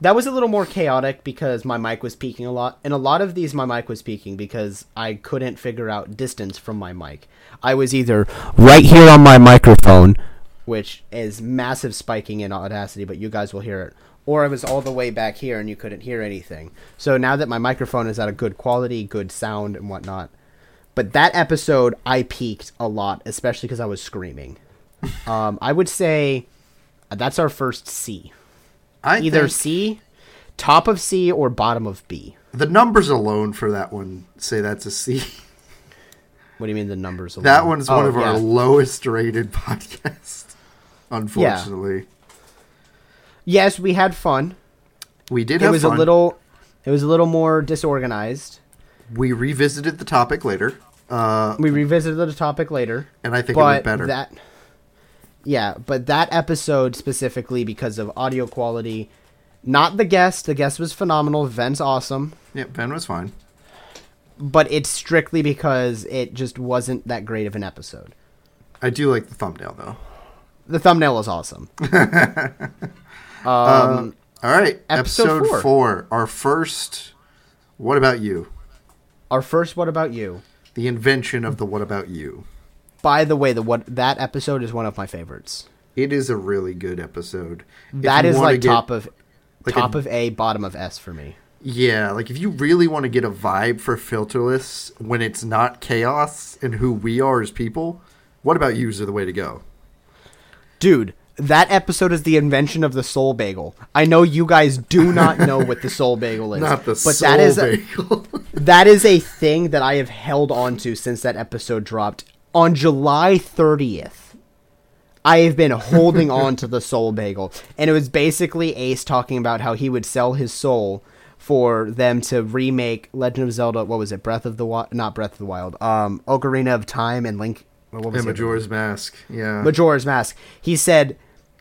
that was a little more chaotic because my mic was peaking a lot. And a lot of these my mic was peaking because I couldn't figure out distance from my mic. I was either right here on my microphone, which is massive spiking in Audacity, but you guys will hear it. Or I was all the way back here and you couldn't hear anything. So now that my microphone is at a good quality, good sound and whatnot. But that episode I peaked a lot, especially because I was screaming. um, I would say that's our first C. I Either C, top of C, or bottom of B. the numbers alone for that one say that's a C. What do you mean the numbers? Alone? That one's one Oh, of our lowest rated podcasts. Unfortunately, Yes, we had fun. we did. It have was fun. a little. It was a little more disorganized. We revisited the topic later, uh, We revisited the topic later, and I think it went better. that. Yeah, but that episode specifically because of audio quality, not the guest. The guest was phenomenal. Ven's awesome. yeah, Ven was fine. but it's strictly because it just wasn't that great of an episode. I do like the thumbnail though. The thumbnail is awesome. um, All right, Episode episode, four. four. Our first. What about you? our first, what about you? The invention of the what about you. By the way, the what that episode is one of my favorites. It is a really good episode. That is That you is wanna like top of like top a- of A, bottom of S for me. Yeah, like if you really want to get a vibe for filterless when it's not chaos and who we are as people, what about you are the way to go. Dude, that episode is the invention of the soul bagel. I know you guys do not know what the soul bagel is, Not the but soul that is bagel. that is a thing that I have held on to since that episode dropped on July 30th. I have been holding on to the soul bagel, and it was basically Ace talking about how he would sell his soul for them to remake Legend of Zelda. What was it? Breath of the Wild? Not Breath of the Wild. Um, Ocarina of Time and Link. What was and Majora's Mask. Yeah. Majora's Mask. He said,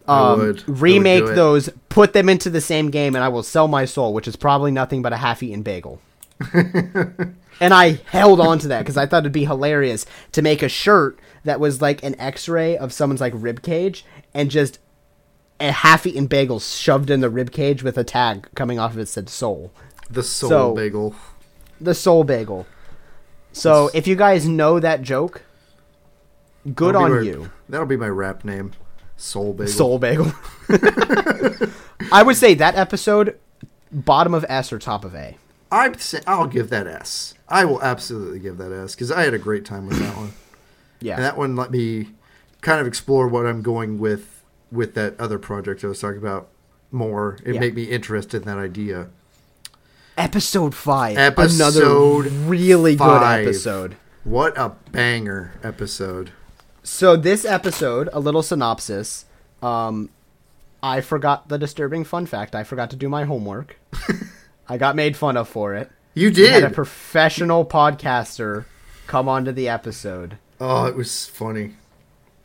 um, would. I would do remake those, put them into the same game, and I will sell my soul, which is probably nothing but a half-eaten bagel. and I held on to that because I thought it'd be hilarious to make a shirt that was like an X-ray of someone's like rib cage and just a half-eaten bagel shoved in the rib cage with a tag coming off of it said soul. the soul so- bagel. The soul bagel. So if you guys know that joke, good That'll on my- you. That'll be my rap name. Soul bagel. Soul Bagel. I would say that episode, bottom of S or top of A. I'd say I'll give that S. I will absolutely give that S because I had a great time with that one. Yeah. And that one let me kind of explore what I'm going with with that other project I was talking about more. It Yeah. made me interested in that idea. episode five. Episode another really five. good episode. What a banger episode. So this episode, a little synopsis. Um, I forgot the disturbing fun fact. I forgot to do my homework. I got made fun of for it. You We had a professional podcaster come onto the episode. oh, it was funny.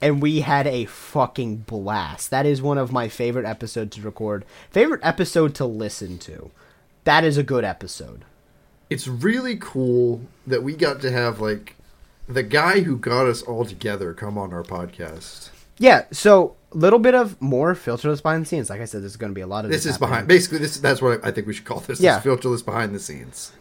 and we had a fucking blast. That is one of my favorite episodes to record. Favorite episode to listen to. That is a good episode. It's really cool that we got to have like the guy who got us all together come on our podcast. Yeah, so a little bit of more filterless behind the scenes. Like I said, there's going to be a lot of This is happening. behind. Basically, this that's what I think we should call this. Yeah. This filterless behind the scenes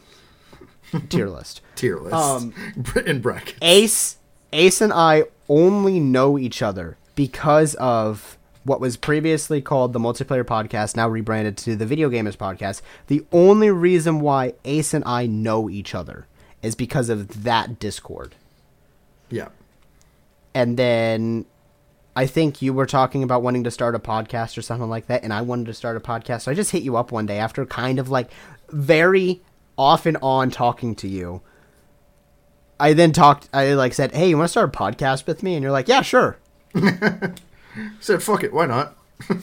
tier list. tier list Um, in brackets. Ace, Ace, and I only know each other because of what was previously called the multiplayer podcast, now rebranded to the video gamers podcast. The only reason why Ace and I know each other is because of that Discord. Yeah. and then I think you were talking about wanting to start a podcast or something like that, and I wanted to start a podcast. So I just hit you up one day after kind of like very off and on talking to you. I then talked. I like said, "Hey, you want to start a podcast with me?" And you're like, "Yeah, sure." Said fuck it, why not?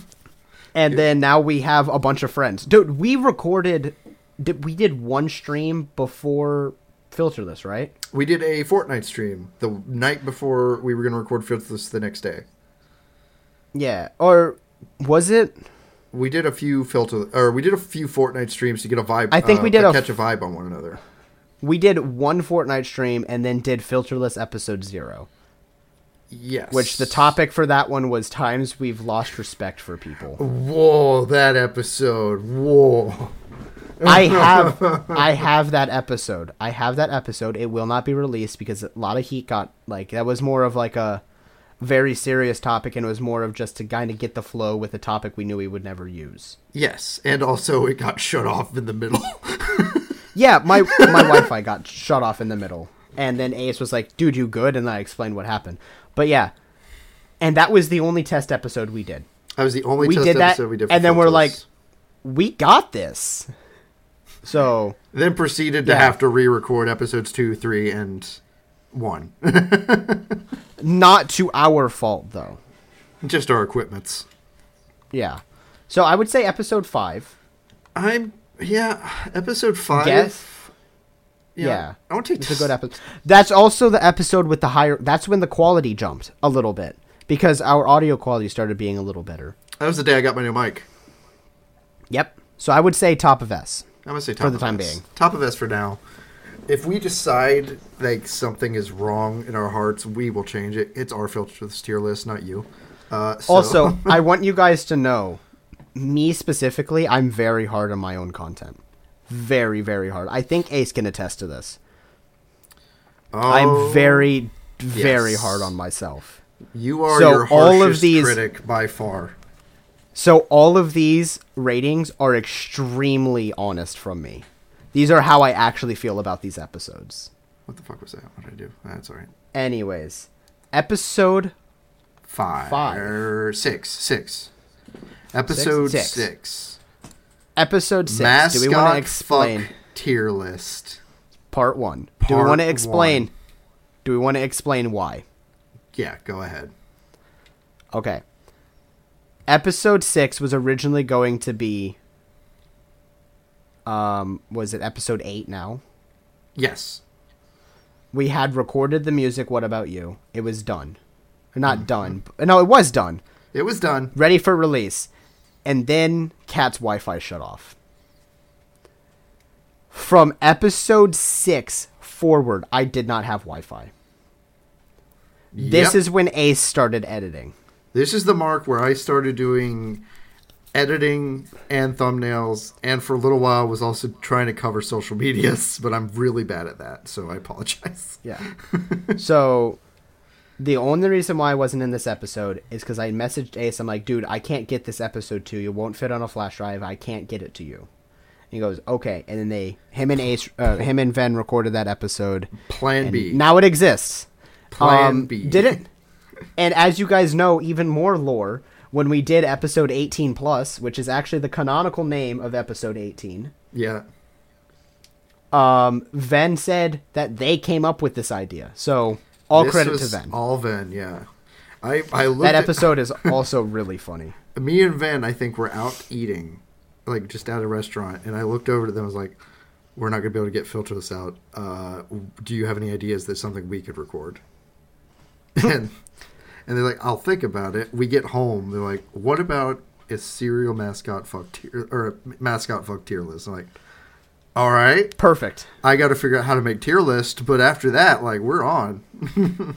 And then now we have a bunch of friends, dude. We recorded. Did, we did one stream before Filterless, right? We did a Fortnite stream the night before we were going to record filterless the next day. Yeah, or was it? We did a few filter or we did a few Fortnite streams to get a vibe. I think uh, we did to a catch a vibe on one another. we did one Fortnite stream and then did filterless episode zero. Yes. Which the topic for that one was times we've lost respect for people. Whoa, that episode. Whoa. I have I have that episode. I have that episode. It will not be released because a lot of heat got like that was more of like a very serious topic and it was more of just to kind of get the flow with a topic we knew we would never use. Yes, and also it got shut off in the middle. Yeah, my my Wi-Fi got shut off in the middle, and then Ace was like, "Dude, you good?" And I explained what happened. But yeah, and that was the only test episode we did. I was the only We test did that, episode we did. For and then we're Filters. like, We got this. So then proceeded to Yeah. have to re-record episodes two, three, and one. not to our fault though. Just our equipments. Yeah. So I would say episode five. I'm yeah. Episode five. Guess? Yeah. I want to take It's a good episode. That's also the episode with the higher. That's when the quality jumped a little bit because our audio quality started being a little better. That was the day I got my new mic. Yep. So I would say top of S. I'm gonna say top the of time S. being. Top of S for now. If we decide like something is wrong in our hearts, we will change it. It's our filter tier list, not you. Uh, so- Also, I want you guys to know, me specifically, I'm very hard on my own content. Very, very hard. I think Ace can attest to this. Oh, I'm very, very yes. hard on myself. You are So your all of harshest these- critic by far. So all of these ratings are extremely honest from me. These are how I actually feel about these episodes. What the fuck was that? What did I do? Ah, that's all right. Anyways, episode Five, Five. or six, six. Episode Six? six. Episode six. Mascot Do we want to explain fuck tier list. part one? Do we want to explain? one. Do we want to explain why? Yeah, go ahead. Okay. Episode six was originally going to be. Um, was it episode eight now? Yes. We had recorded the music. What about you? It was done. Not Mm-hmm. done. No, it was done. It was done. Ready for release. And then Cat's Wi Fi shut off. From episode six forward, I did not have Wi Fi. This Yep. is when Ace started editing. This is the mark where I started doing editing and thumbnails, and for a little while was also trying to cover social medias, but I'm really bad at that, so I apologize. Yeah. so the only reason why I wasn't in this episode is because I messaged Ace. I'm like, dude, I can't get this episode to you. It won't fit on a flash drive. I can't get it to you. And he goes, okay. And then they, him and Ace, uh, him and Ven recorded that episode. Plan B. Now it exists. Plan B. Did it? And as you guys know, even more lore, when we did episode 18 plus, which is actually the canonical name of episode 18, Yeah. um, Ven said that they came up with this idea. So all This credit to Ven. All Ven, yeah. I I looked that at- episode is also really funny. me and Ven, I think, were out eating, like just at a restaurant, and I looked over to them. and was like, "We're not gonna be able to get filter this out. Uh, do you have any ideas that something we could record?" and and they're like, "I'll think about it." We get home. They're like, "What about a serial mascot fuck tier or a mascot fuck tier list?" I'm like, "All right, Perfect. I got to figure out how to make tier list." But after that, like, we're on.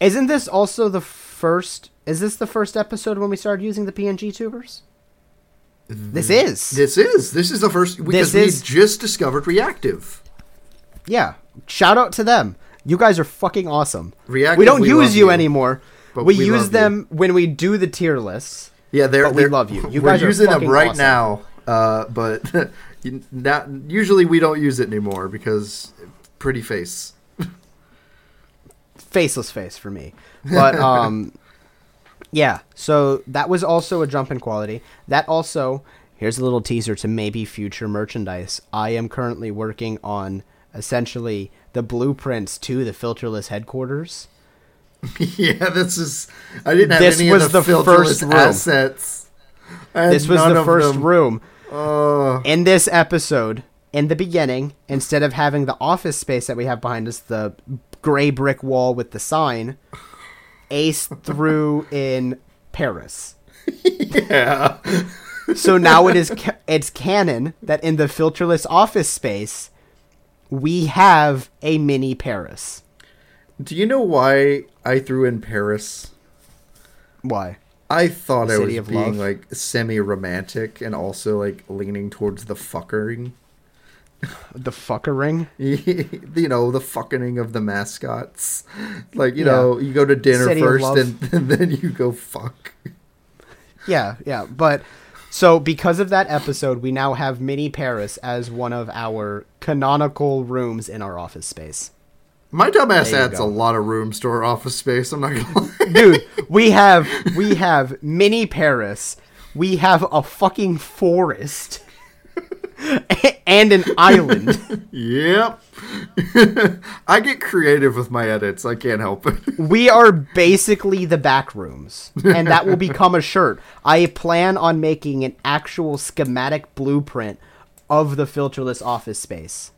Isn't this also the first? Is this the first episode when we started using the PNG tubers? This is. This is this is the first because This is- we just discovered reactive. yeah. Shout out to them. You guys are fucking awesome. Reactive, we don't we use you, you. anymore. But we, we use them when we do the tier lists. Yeah, they're, But we they're- love you. You we're guys are using them right awesome. now, uh, but not, usually we don't use it anymore because pretty face. faceless face for me. But um yeah, so that was also a jump in quality. That also here's a little teaser to maybe future merchandise. I am currently working on essentially the blueprints to the filterless headquarters. yeah, this is. I didn't have This any was of the, the first room. assets. This was the first them. room. Oh, In this episode, in the beginning, instead of having the office space that we have behind us, the gray brick wall with the sign, Ace threw in Paris. yeah. So now it is ca- it's canon that in the filterless office space, we have a mini Paris. Do you know why I threw in Paris? Why? I thought I was being Love? like semi-romantic and also like leaning towards the fuckering. The fucker ring? you know, the fucking of the mascots. Like, you Yeah. know, you go to dinner City first and, and then you go fuck. Yeah, yeah. But so because of that episode, we now have Mini Paris as one of our canonical rooms in our office space. My dumbass adds go. a lot of rooms to our office space. I'm not gonna lie. Dude, we have we have Mini Paris. We have a fucking forest. and an island. yep. I get creative with my edits. I can't help it. We are basically the back rooms, and that will become a shirt. I plan on making an actual schematic blueprint of the filterless office space.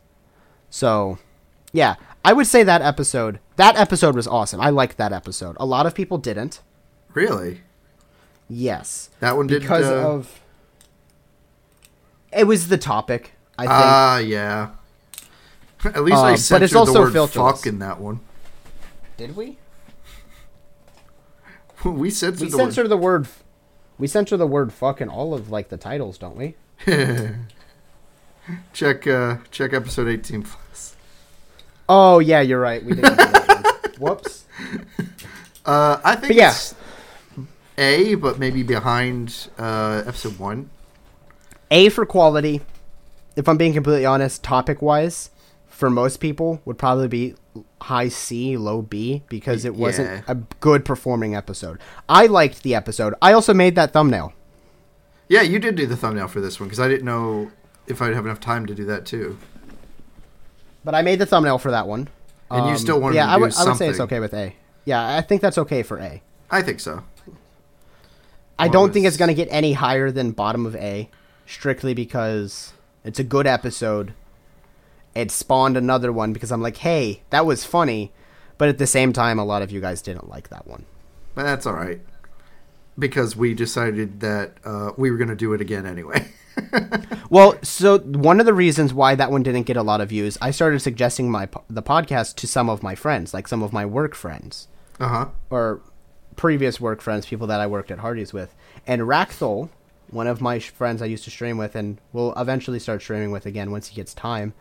So, yeah, I would say that episode. That episode was awesome. I liked that episode. A lot of people didn't. really? Yes, That one did because uh, of it was the topic. I think. Ah, yeah. At least Uh, I but censored it's also the word filterless. fuck in that one. Did we? we censored We the censor the word. We censor the word "fuck" in all of like the titles, don't we? check uh check episode 18 plus. Oh yeah, you're right. We didn't do that one. Whoops. Uh I think But yeah. it's A, but maybe behind uh episode 1. A for quality. If I'm being completely honest, topic wise, for most people would probably be high C, low B because it wasn't Yeah. a good performing episode. I liked the episode. I also made that thumbnail. Yeah, you did do the thumbnail for this one because I didn't know if I'd have enough time to do that too. But I made the thumbnail for that one. Um, And you still wanted yeah, to I do would, I would say it's okay with A. Yeah, I think that's okay for A. I think so. I don't think it's going to get any higher than bottom of A, strictly because it's a good episode. It spawned another one because I'm like, hey, that was funny. But at the same time, a lot of you guys didn't like that one. But that's all right. Because we decided that uh, we were going to do it again anyway. Well, so one of the reasons why that one didn't get a lot of views, I started suggesting my the podcast to some of my friends, like some of my work friends. uh huh. or previous work friends, people that I worked at Hardee's with. And Rackthol, one of my sh- friends I used to stream with and will eventually start streaming with again once he gets time.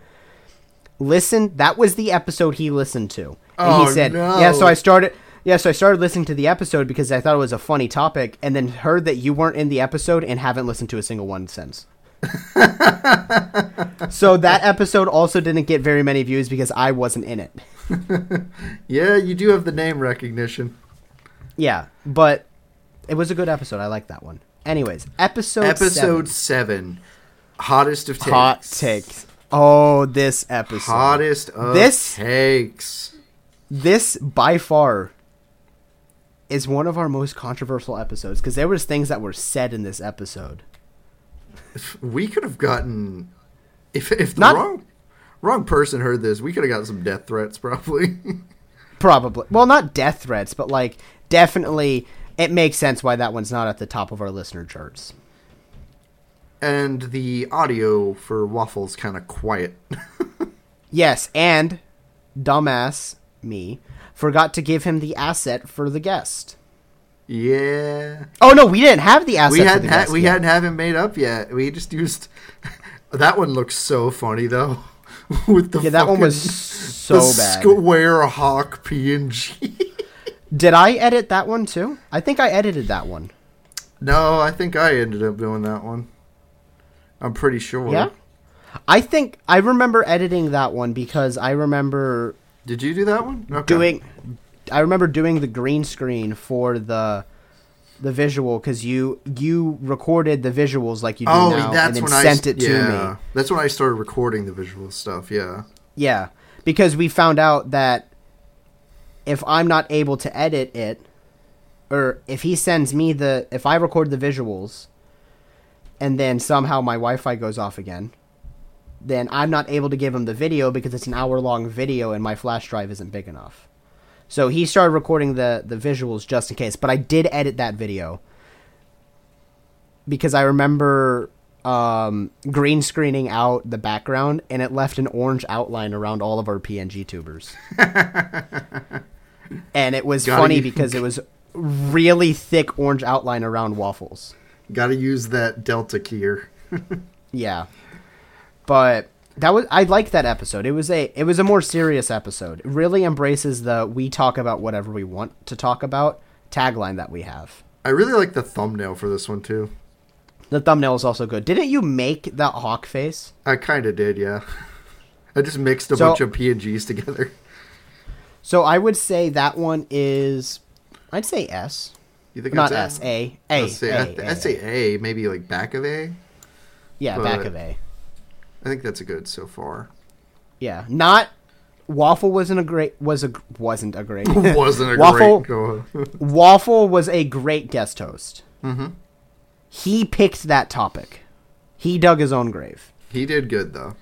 Listen, that was the episode he listened to. And Oh, he said, no. "Yeah, so I started yeah, so I started listening to the episode because I thought it was a funny topic and then heard that you weren't in the episode and haven't listened to a single one since." so that episode also didn't get very many views because I wasn't in it. Yeah, you do have the name recognition. Yeah, but it was a good episode. I like that one. Anyways, episode Episode seven. seven, hottest of takes. hot takes. Oh, this episode. Hottest of This- takes. This by far is one of our most controversial episodes because there was things that were said in this episode. We could have gotten if if the Not- wrong wrong person heard this, we could have gotten some death threats probably. Probably. Well, not death threats, but like definitely it makes sense why that one's not at the top of our listener charts. and the audio for Waffles kind of quiet. Yes, and dumbass me forgot to give him the asset for the guest. yeah. Oh no, we didn't have the asset. we hadn't the ha- we yet. hadn't have him made up yet. We just used that one looks so funny though. With the Yeah, that one was so the bad. Square Hawk PNG. Did I edit that one too? I think I edited that one. no, I think I ended up doing that one. I'm pretty sure. Yeah. I think I remember editing that one because I remember Did you do that one? Okay. doing I remember doing the green screen for the the visual cuz you you recorded the visuals like you do Oh, now that's and then when I sent s- it to yeah. me. That's when I started recording the visual stuff. Yeah. Yeah, because we found out that if I'm not able to edit it, or if he sends me the, if I record the visuals, and then somehow my Wi-Fi goes off again, then I'm not able to give him the video because it's an hour-long video and my flash drive isn't big enough. So he started recording the the visuals just in case, but I did edit that video because I remember um, green screening out the background, and it left an orange outline around all of our PNG tubers. and it was Gotta funny use- because it was really thick orange outline around waffles. Got to use that delta keyer. Yeah, but that was I liked that episode. It was a it was a more serious episode. It really embraces the we talk about whatever we want to talk about tagline that we have. I really like the thumbnail for this one too. The thumbnail is also good. Didn't you make that hawk face? I kind of did, yeah. I just mixed a So- bunch of PNGs together. So I would say that one is, I'd say S, You think not S, A, A, I'd say, A, I'd- A, I'd say A, maybe like back of A. yeah, back of A, I think that's a good so far. yeah, not waffle wasn't a great was a wasn't a great Wasn't a Waffle- great go. waffle was a great guest host. Mm-hmm. He picked that topic. He dug his own grave. He did good though.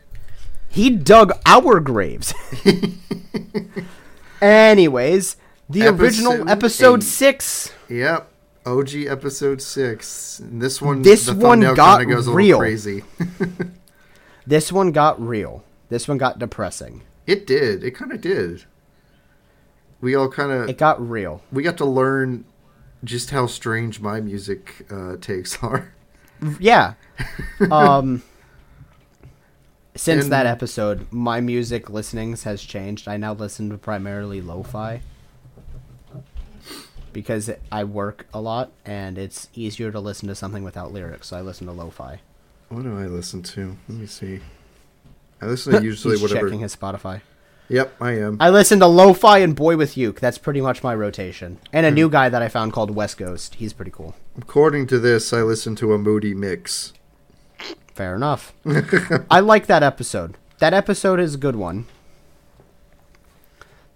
He dug our graves. Anyways, the original Episode episode eight. six. Yep. OG episode six. This one, This one got goes a real. little crazy. This one got real. This one got depressing. it did. It kind of did. We all kind of. It got real. we got to learn just how strange my music uh, takes are. Yeah. Um since And- that episode, my music listenings has changed. I now listen to primarily lo-fi because I work a lot and it's easier to listen to something without lyrics, so I listen to lo-fi. What do I listen to? Let me see. I listen to usually He's whatever. checking his Spotify. Yep, I am. I listen to lo-fi and Boy with Uke. That's pretty much my rotation. And a Hmm. new guy that I found called West Ghost. He's pretty cool. According to this, I listen to a moody mix. Fair enough. I like that episode. That episode is a good one.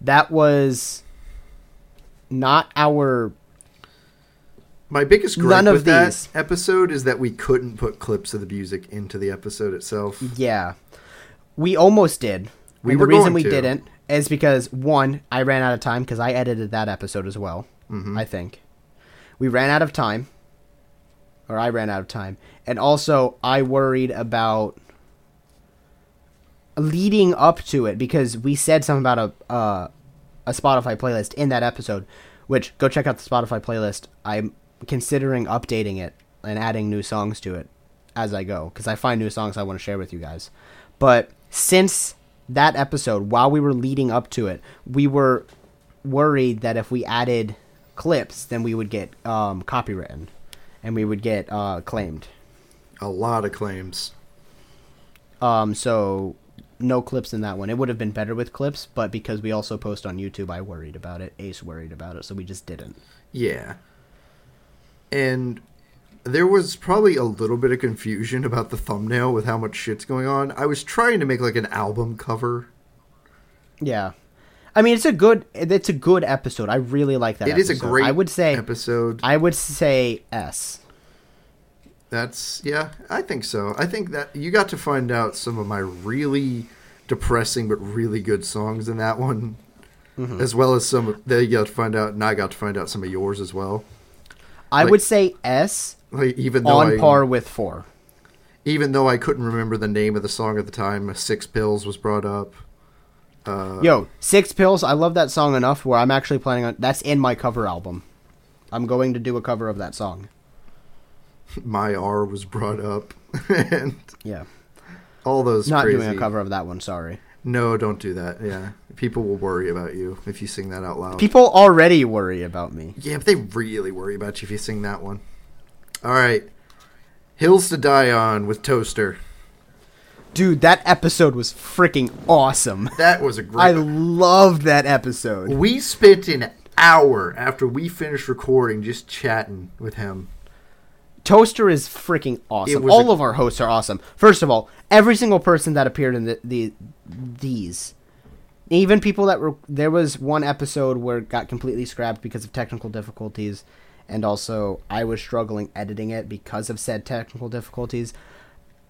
That was not our My biggest gripe None of with that episode is that we couldn't put clips of the music into the episode itself. yeah. We almost did. We and the reason we to. didn't is because one, I ran out of time because I edited that episode as well. Mhm. I think we ran out of time, or I ran out of time, and also I worried about leading up to it because we said something about a uh, a Spotify playlist in that episode. Which go check out the Spotify playlist. I'm considering updating it and adding new songs to it as I go because I find new songs I want to share with you guys. But since that episode, while we were leading up to it, we were worried that if we added clips, then we would get um, copywritten and we would get uh, claimed. A lot of claims. Um, so no clips in that one. It would have been better with clips, but because we also post on YouTube, I worried about it. Ace worried about it, so we just didn't. Yeah. And there was probably a little bit of confusion about the thumbnail with how much shit's going on. I was trying to make like an album cover. Yeah. I mean, it's a good. It's a good episode. I really like that. It is a episode. great I would say. episode. I would say S. That's yeah, I think so. I think that you got to find out some of my really depressing but really good songs in that one, Mm-hmm. as well as some you got to find out, and I got to find out some of yours as well. I Like- would say S Like even though on I, par with four. even though I couldn't remember the name of the song at the time, Six Pills was brought up. Uh, Yo, Six Pills. I love that song enough where I'm actually planning on. That's in my cover album. I'm going to do a cover of that song. My R was brought up, and Yeah, all those. not crazy... doing a cover of that one. Sorry. No, don't do that. Yeah, people will worry about you if you sing that out loud. People already worry about me. Yeah, but they really worry about you if you sing that one. All right. Hills to Die On with Toaster. Dude, that episode was freaking awesome. That was a great. I loved that episode. we spent an hour after we finished recording just chatting with him. Toaster is freaking awesome. All a- of our hosts are awesome. First of all, every single person that appeared in the, the these, even people that were there was one episode where it got completely scrapped because of technical difficulties, and also I was struggling editing it because of said technical difficulties.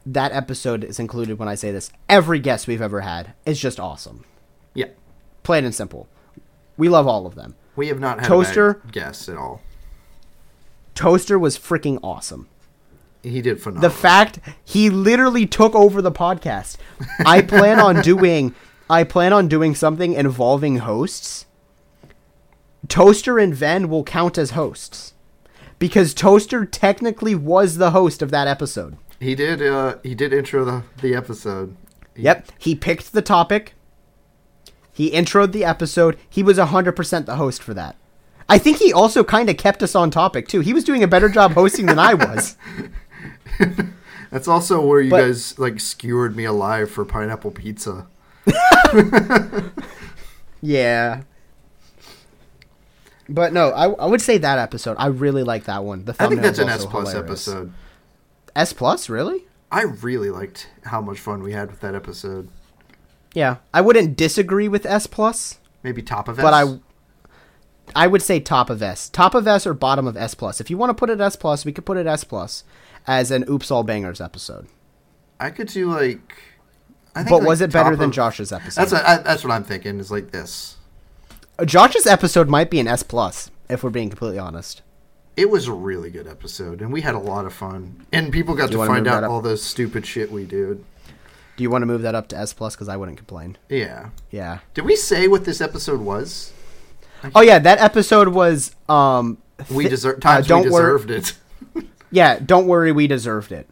That episode is included when I say this. Every guest we've ever had is just awesome. Yeah. Plain and simple. We love all of them. We have not had Toaster? a bad guess at all. Toaster was freaking awesome. He did phenomenal. The fact he literally took over the podcast. I plan on doing I plan on doing something involving hosts. Toaster and Ven will count as hosts. Because Toaster technically was the host of that episode. he did. Uh, he did intro the the episode. Yep. He picked the topic. He introed the episode. He was 100% the host for that. I think he also kind of kept us on topic, too. He was doing a better job hosting than I was. That's also where you But- guys like skewered me alive for pineapple pizza. Yeah. But no, I, I would say that episode. I really like that one. The I think that's an S plus hilarious. episode. S plus, really? I really liked how much fun we had with that episode. Yeah, I wouldn't disagree with S plus, Maybe top of S, but I, I would say top of S, top of S or bottom of S plus. If you want to put it S plus, we could put it S plus as an Oops All Bangers episode. I could do like. I think But like was it better top than Josh's episode? That's what I, that's what I'm thinking. Is like this. Josh's episode might be an S plus, if we're being completely honest. It was a really good episode, and we had a lot of fun. And people got Do to find out all the stupid shit we did. Do you want to move that up to S plus? Because I wouldn't complain. Yeah. Yeah. Did we say what this episode was? Oh yeah, that episode was um. We thi- deserve uh, don't we worry- deserved it. Yeah, don't worry, we deserved it.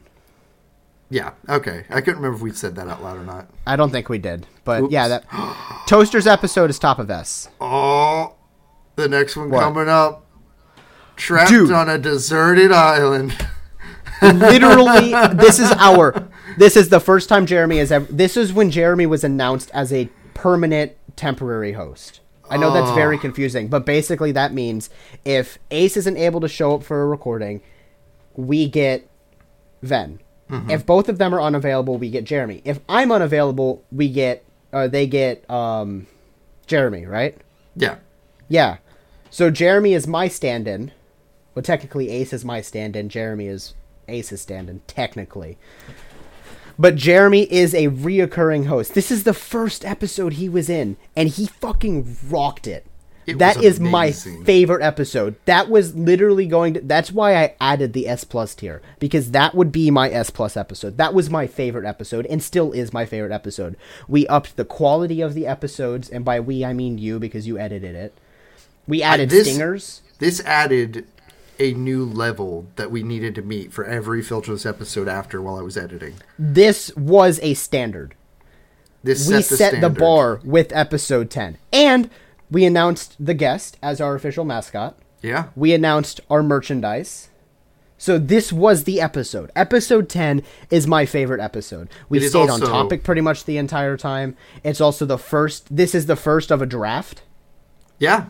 yeah. Okay. I couldn't remember if we said that out loud or not. I don't think we did, but Oops. yeah, that Toaster's episode is top of S. Oh, the next one What? coming up. Trapped Dude. on a deserted island. Literally, this is our. This is the first time Jeremy has ever. This is when Jeremy was announced as a permanent temporary host. I know that's very ah. confusing, but basically that means if Ace isn't able to show up for a recording, we get Ven. If both of them are unavailable, we get Jeremy. If I'm unavailable, we get. or they get um, Jeremy, right? yeah. Yeah. So Jeremy is my stand-in. Well, technically Ace is my stand-in. Jeremy is Ace's stand-in, technically. But Jeremy is a reoccurring host. This is the first episode he was in, and he fucking rocked it. It That was my favorite episode. That was literally going to. That's why I added the S plus tier because that would be my S plus episode. That was my favorite episode, and still is my favorite episode. We upped the quality of the episodes, and by we I mean you because you edited it. We added this- stingers. This added a new level that we needed to meet for every filterless episode after while I was editing. This was a standard. This we set the, set the bar with episode 10. And we announced the guest as our official mascot. Yeah. We announced our merchandise. So this was the episode. Episode 10 is my favorite episode. We stayed also- on topic pretty much the entire time. It's also the first this is the first of a draft. Yeah.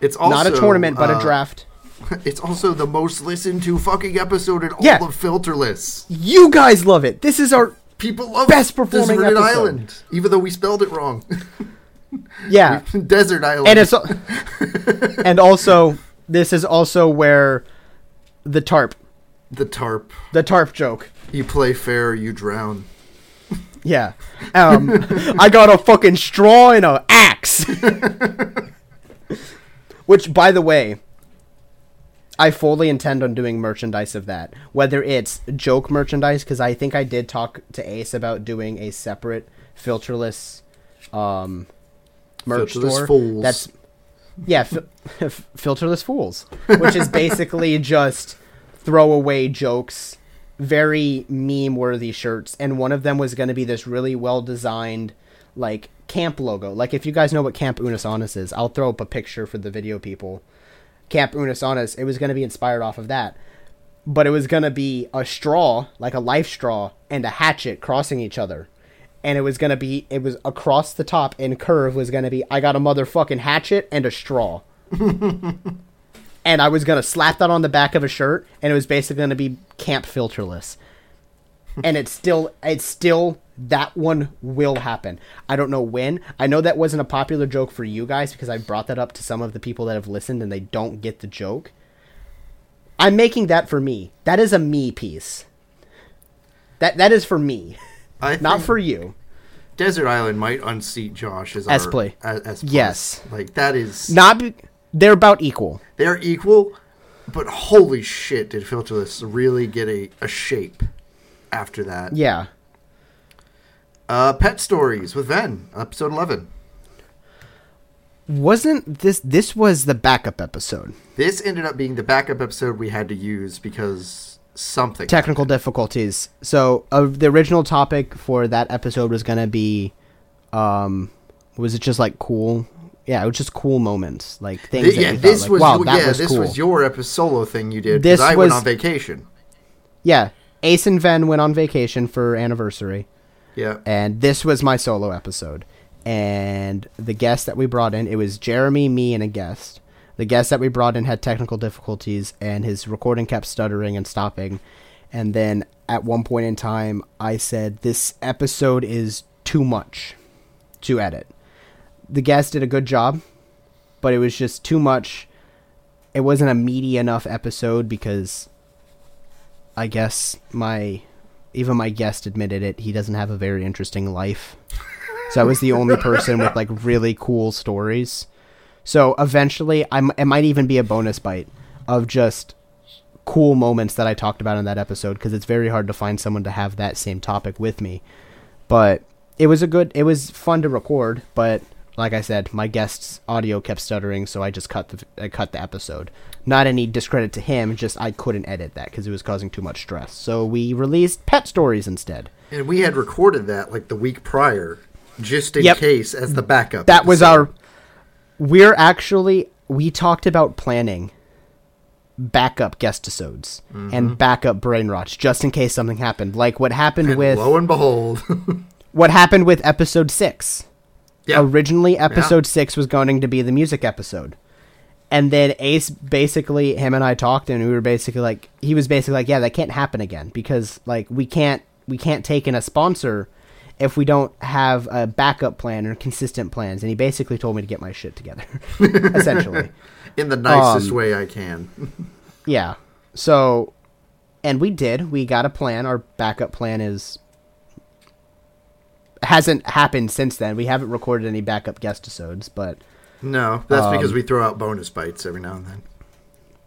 It's also Not a tournament, but a uh, draft. It's also the most listened to fucking episode in all of Filterless. You guys love it. This is our People love Best performing Deserted episode. Island, even though we spelled it wrong. yeah. Desert Island. and it's al- and also this is also where the tarp the tarp. the tarp joke You play fair, you drown. yeah um i got a fucking straw and a axe which by the way i fully intend on doing merchandise of that whether it's joke merchandise because i think i did talk to ace about doing a separate filterless um merch Filterless store fools. that's yeah fil- filterless fools which is basically just throwaway jokes very meme worthy shirts and one of them was going to be this really well designed like camp logo. Like if you guys know what camp unis honest is i'll throw up a picture for the video people. Camp unis honest it was going to be inspired off of that but it was going to be a straw like a life straw and a hatchet crossing each other and it was to be it was across the top and curve was to be i got a motherfucking hatchet and a straw and I was gonna slap that on the back of a shirt, and it was basically gonna be camp filterless. and it's still, it's still that one will happen. I don't know when. I know that wasn't a popular joke for you guys because I brought that up to some of the people that have listened and they don't get the joke. I'm making that for me. That is a me piece. That that is for me, I not for you. Desert Island might unseat Josh as S play. as. Yes. Like that is Not be, they're about equal. they're equal, but holy shit, did Filterless really get a, a shape after that? Yeah. Uh, Pet Stories with Ven, episode 11. Wasn't this this was the backup episode? This ended up being the backup episode we had to use because something. Technical difficulties. So, uh, the original topic for that episode was to be um was it just like cool? Yeah, it was just cool moments, like things Th- yeah, this like, was wow, your- that yeah, was this cool. was your epi- solo thing you did. This I went was- on vacation. yeah, Ace and Ven went on vacation for anniversary. Yeah, and this was my solo episode and the guest that we brought in it was jeremy me and a guest the guest that we brought in had technical difficulties and his recording kept stuttering and stopping and then at one point in time i said this episode is too much to edit the guest did a good job but it was just too much it wasn't a meaty enough episode because i guess my even my guest admitted it. He doesn't have a very interesting life. So I was the only person with like really cool stories. So eventually, I'm, it might even be a bonus bite of just cool moments that I talked about in that episode because it's very hard to find someone to have that same topic with me. But it was a good, it was fun to record. But like I said, my guest's audio kept stuttering, so I just cut the I cut the episode. Not any discredit to him, just I couldn't edit that because it was causing too much stress. So we released Pet Stories instead. and we had recorded that like the week prior, just in Yep. case as the backup. That was our. We're actually we talked about planning backup guest episodes and mm-hmm. backup brain rots just in case something happened, like what happened And with lo and behold, what happened with episode six. yeah, Originally, episode six was going to be the music episode. And then Ace basically, him and I talked, and we were basically like, he was basically like, yeah, that can't happen again because like we can't we can't take in a sponsor if we don't have a backup plan or consistent plans. And he basically told me to get my shit together, essentially. in the nicest um, way I can. Yeah. So, and we did. We got a plan. Our backup plan is hasn't happened since then. We haven't recorded any backup guest episodes, but No, that's Um, because we throw out bonus bites every now and then.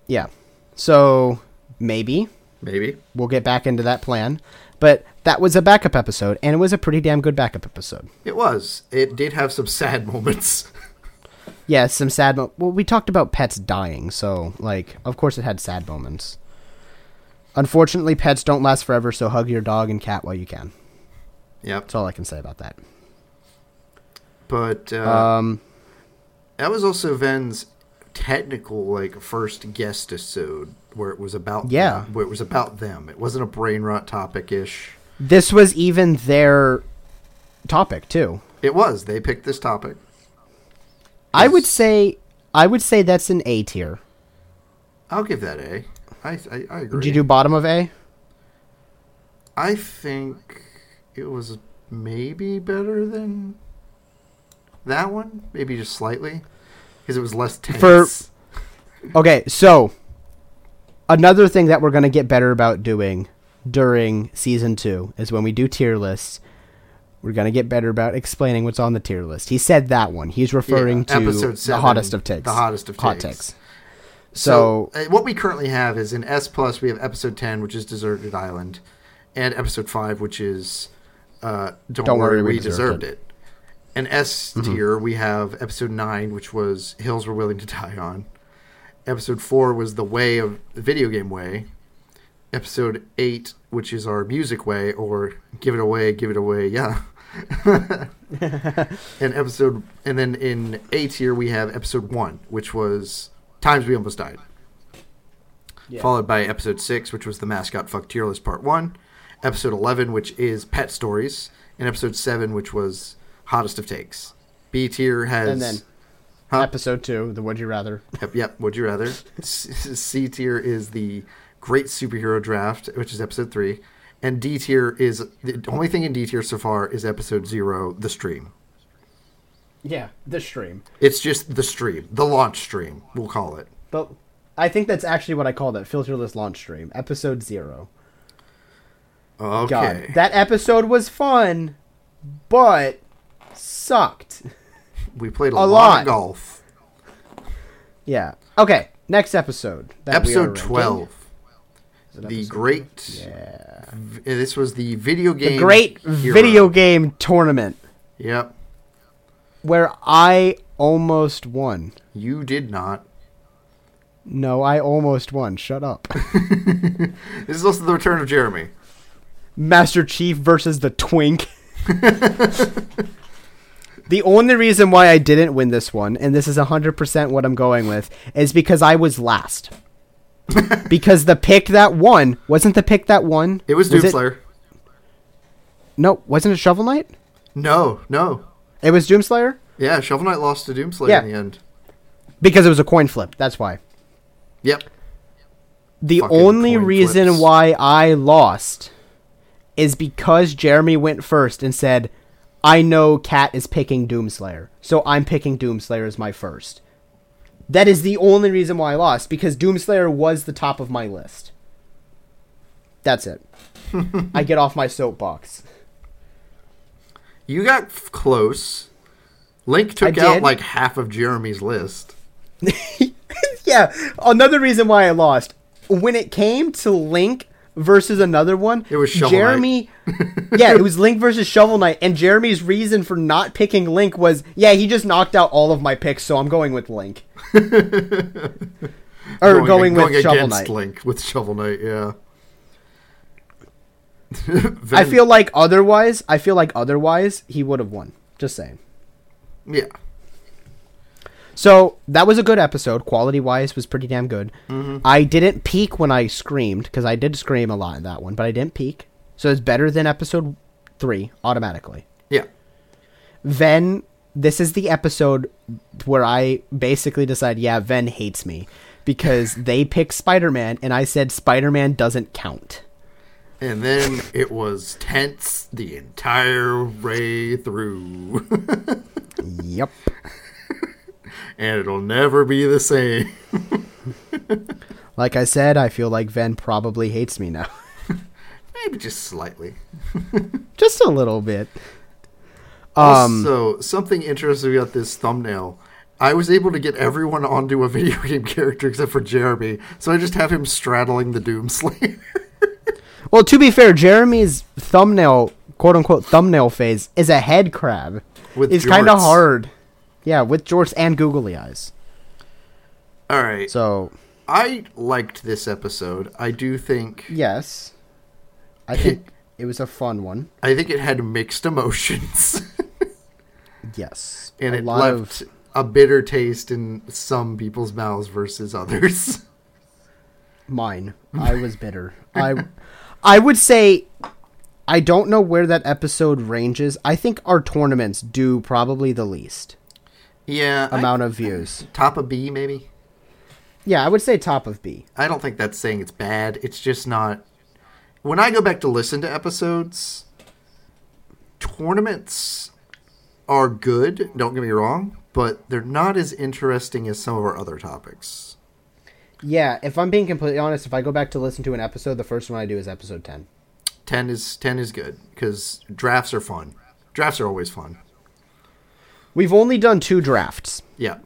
yeah. So maybe Maybe. we'll get back into that plan. But that was a backup episode, and it was a pretty damn good backup episode. It was. It did have some sad moments. Yeah, some sad. Mo- well, we talked about pets dying, so like, of course, it had sad moments. Unfortunately, pets don't last forever, so hug your dog and cat while you can. Yep. That's all I can say about that. But uh, Um, that was also Ven's technical like first guest episode where it was about Yeah. them, where it was about them. It wasn't a brain rot topic ish. this was even their topic too. It was. They picked this topic. I would say, I would say that's an A tier. I'll give that A. I I, I agree. Would you do bottom of A? I think it was maybe better than that one. Maybe just slightly because it was less tense. For- Okay, so another thing that we're gonna get better about doing during season two is when we do tier lists. We're gonna get better about explaining what's on the tier list. He said that one. He's referring Yeah, to episode the hottest of takes. the hottest of hot takes. takes. So, So, uh, what we currently have is in S plus we have episode ten, which is Deserted Island, and episode five, which is uh, Don't, Worry, We, Deserved, it. In S Mm-hmm. tier we have episode nine, which was Hills We're Willing to Die On. Episode four was The Way of the Video Game Way. Episode eight, which is our music way, or Give It Away, Give It Away, yeah. and episode, and then in A tier we have episode one, which was Times We Almost Died followed by episode 6 which was the mascot fuck tier list part 1 episode 11 which is pet stories and episode 7 which was hottest of takes b tier has and then Huh? episode two, the Would You Rather. yep, yep would you rather C tier is the great superhero draft which is episode 3 and d tier is the only thing in d tier so far is episode 0 the stream Yeah, the stream. it's just the stream the launch stream we'll call it But I think that's actually what I call that filterless launch stream, episode zero. okay God, that episode was fun, but sucked. we played a, A lot, lot. of golf Yeah. Okay. Next episode. that we are Episode twelve. Is it The episode- great. Yeah. v- eh, This was the video game. The great hero. video game tournament Yep. where I almost won. You did not. No, I almost won. Shut up. This is also the return of Jeremy. Master Chief versus the Twink. the only reason why I didn't win this one, and this is 100% what I'm going with, is because I was last. because the pick that won wasn't the pick that won. It was Doomslayer. No, wasn't it Shovel Knight? No, no. It was Doomslayer? Yeah, Shovel Knight lost to Doomslayer Yeah. in the end. Because it was a coin flip. That's why. Yep. The Fucking only reason flips. why I lost is because Jeremy went first and said, I know Cat is picking Doomslayer, so I'm picking Doomslayer as my first. That is the only reason why I lost, because Doomslayer was the top of my list. That's it. I get off my soapbox. You got f- close. Link took out like half of Jeremy's list. yeah, another reason why I lost. When it came to Link versus another one, It was Shovel Jeremy. yeah, it was Link versus Shovel Knight, and Jeremy's reason for not picking Link was, yeah, he just knocked out all of my picks, so I'm going with Link. or going, with Shovel Knight. Link with Shovel Knight, yeah. I feel like otherwise, I feel like otherwise he would have won. Just saying. yeah. So that was a good episode. Quality wise, was pretty damn good. Mm-hmm. I didn't peak when I screamed because I did scream a lot in that one, but I didn't peak. So it's better than episode three automatically. Yeah. Ven, this is the episode where I basically decide, yeah, Ven hates me because they picked Spider Man, and I said Spider Man doesn't count. And then it was tense the entire way through. Yep. And it'll never be the same. Like I said, I feel like Ven probably hates me now. Maybe just slightly. Just a little bit. Um, also, something interesting about this thumbnail. I was able to get everyone onto a video game character except for Jeremy, so I just have him straddling the Doomslayer. Well, to be fair, Jeremy's thumbnail, quote unquote, thumbnail phase is a head crab. With it's kind of hard. Yeah, with jorts and googly eyes. All right. So, I liked this episode. I do think yes. I think it was a fun one. I think it had mixed emotions, Yes. and a it left of a bitter taste in some people's mouths versus others. mine. I was bitter. I I would say I don't know where that episode ranges. I think our tournaments do probably the least yeah, I- amount of views. top of B maybe. Yeah, I would say top of B. I don't think that's saying it's bad. It's just not. When I go back to listen to episodes, tournaments are good. Don't get me wrong, but they're not as interesting as some of our other topics. Yeah, if I'm being completely honest, if I go back to listen to an episode, the first one I do is episode 10. Ten is ten is good because drafts are fun. Drafts are always fun. We've only done two drafts. Yeah,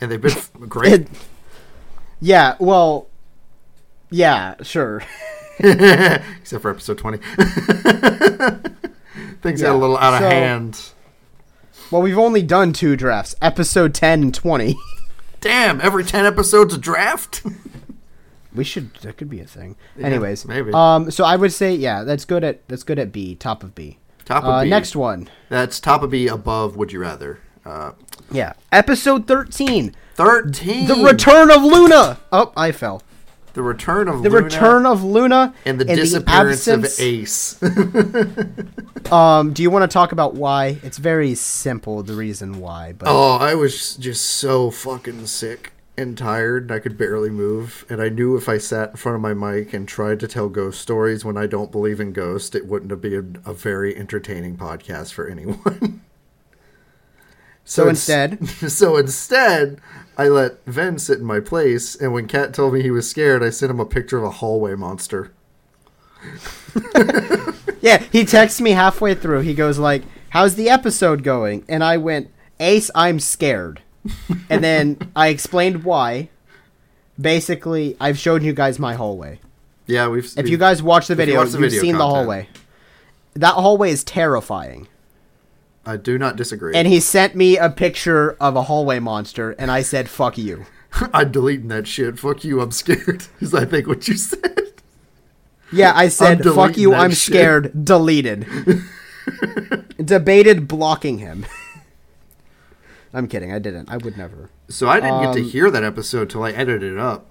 and they've been great. It- yeah, well, yeah, sure. except for episode 20. Things got a little out of hand. Well, we've only done two drafts, episode 10 and 20. Damn, every 10 episodes a draft? We should that could be a thing. Anyways, maybe. Um so I would say yeah, that's good at that's good at B, top of B. Top of Uh, B. next one. That's top of B above Would You Rather. Uh, Yeah. Episode 13. 13. The return of Luna. Oh, I fell. The return of The Luna return of Luna and the in disappearance absence- of Ace. Um, do you want to talk about why? It's very simple the reason why, but oh, I was just so fucking sick and tired and I could barely move. And I knew if I sat in front of my mic and tried to tell ghost stories when I don't believe in ghosts, it wouldn't have been a very entertaining podcast for anyone. So it's- instead- so instead, I let Ven sit in my place, and when Cat told me he was scared, I sent him a picture of a hallway monster. yeah, he texts me halfway through. He goes like, "How's the episode going?" And I went, "Ace, I'm scared." and then I explained why. basically, I've shown you guys my hallway. Yeah, we've. If we've- you guys watch the video, watch you the have seen the hallway. That hallway is terrifying. I do not disagree. And he sent me a picture of a hallway monster, and I said, "Fuck you." I'm deleting that shit. Fuck you. I'm scared. Is I think what you said. Yeah, I said, "Fuck you." I'm shit. scared. Deleted. Debated blocking him. I'm kidding. I didn't. I would never. So I didn't get to Um, hear that episode till I edited it up.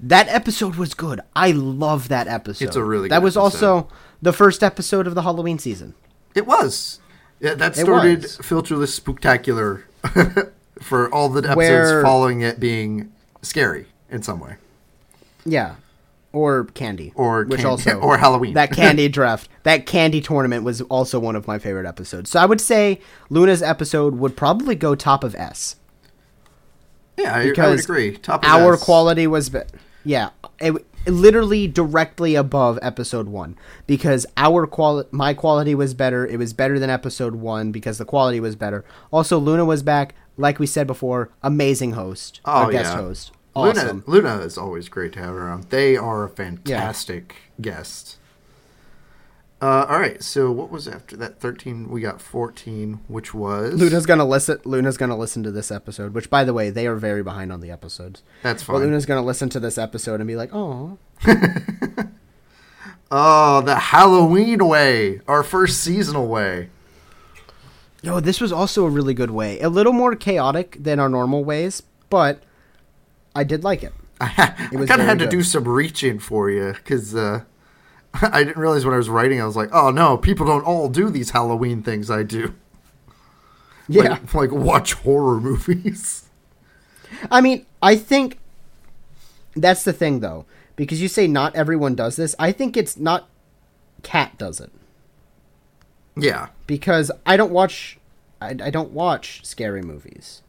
That episode was good. I love that episode. It's a really That was episode. also the first episode of the Halloween season. It was. Yeah, that started filterless spectacular for all the episodes Where- following it being scary in some way. Yeah. Or candy. Or which also or Halloween. That candy draft. That candy tournament was also one of my favorite episodes. So I would say Luna's episode would probably go top of S. Yeah, I, I would Because agree. Top of Our S. quality was be- yeah, it, literally directly above episode 1 because our quality my quality was better. It was better than episode 1 because the quality was better. Also Luna was back like we said before, amazing host, Oh guest yeah, host. Luna. Awesome. Luna is always great to have around. They are a fantastic guest. Uh, all right, so what was after that? Thirteen. We got fourteen, which was Luna's gonna listen. Luna's gonna listen to this episode. Which, by the way, they are very behind on the episodes. That's But fine. Luna's gonna listen to this episode and be like, "Oh, Oh, the Halloween way, our first seasonal way. yo, this was also a really good way. A little more chaotic than our normal ways, but I did like it. I was kind of had to good. do some reaching for you because uh, I didn't realize when I was writing. I was like, "Oh no, people don't all do these Halloween things I do." Yeah, like, like watch horror movies. I mean, I think that's the thing, though, because you say not everyone does this. I think it's not. Cat does it Yeah, because I don't watch. I, I don't watch scary movies.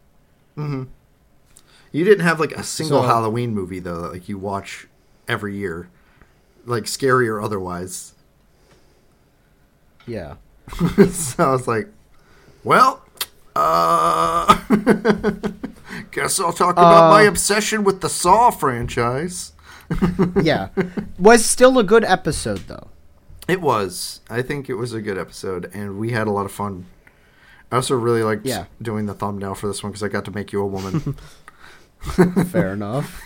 You didn't have like a single So- Halloween movie though, that, like you watch every year, like scary or otherwise. Yeah. so I was like, "Well, uh, guess I'll talk about Uh, my obsession with the Saw franchise." yeah. Was still a good episode though. It was. I think it was a good episode, and we had a lot of fun. I also really liked Yeah. doing the thumbnail for this one because I got to make you a woman. Fair enough.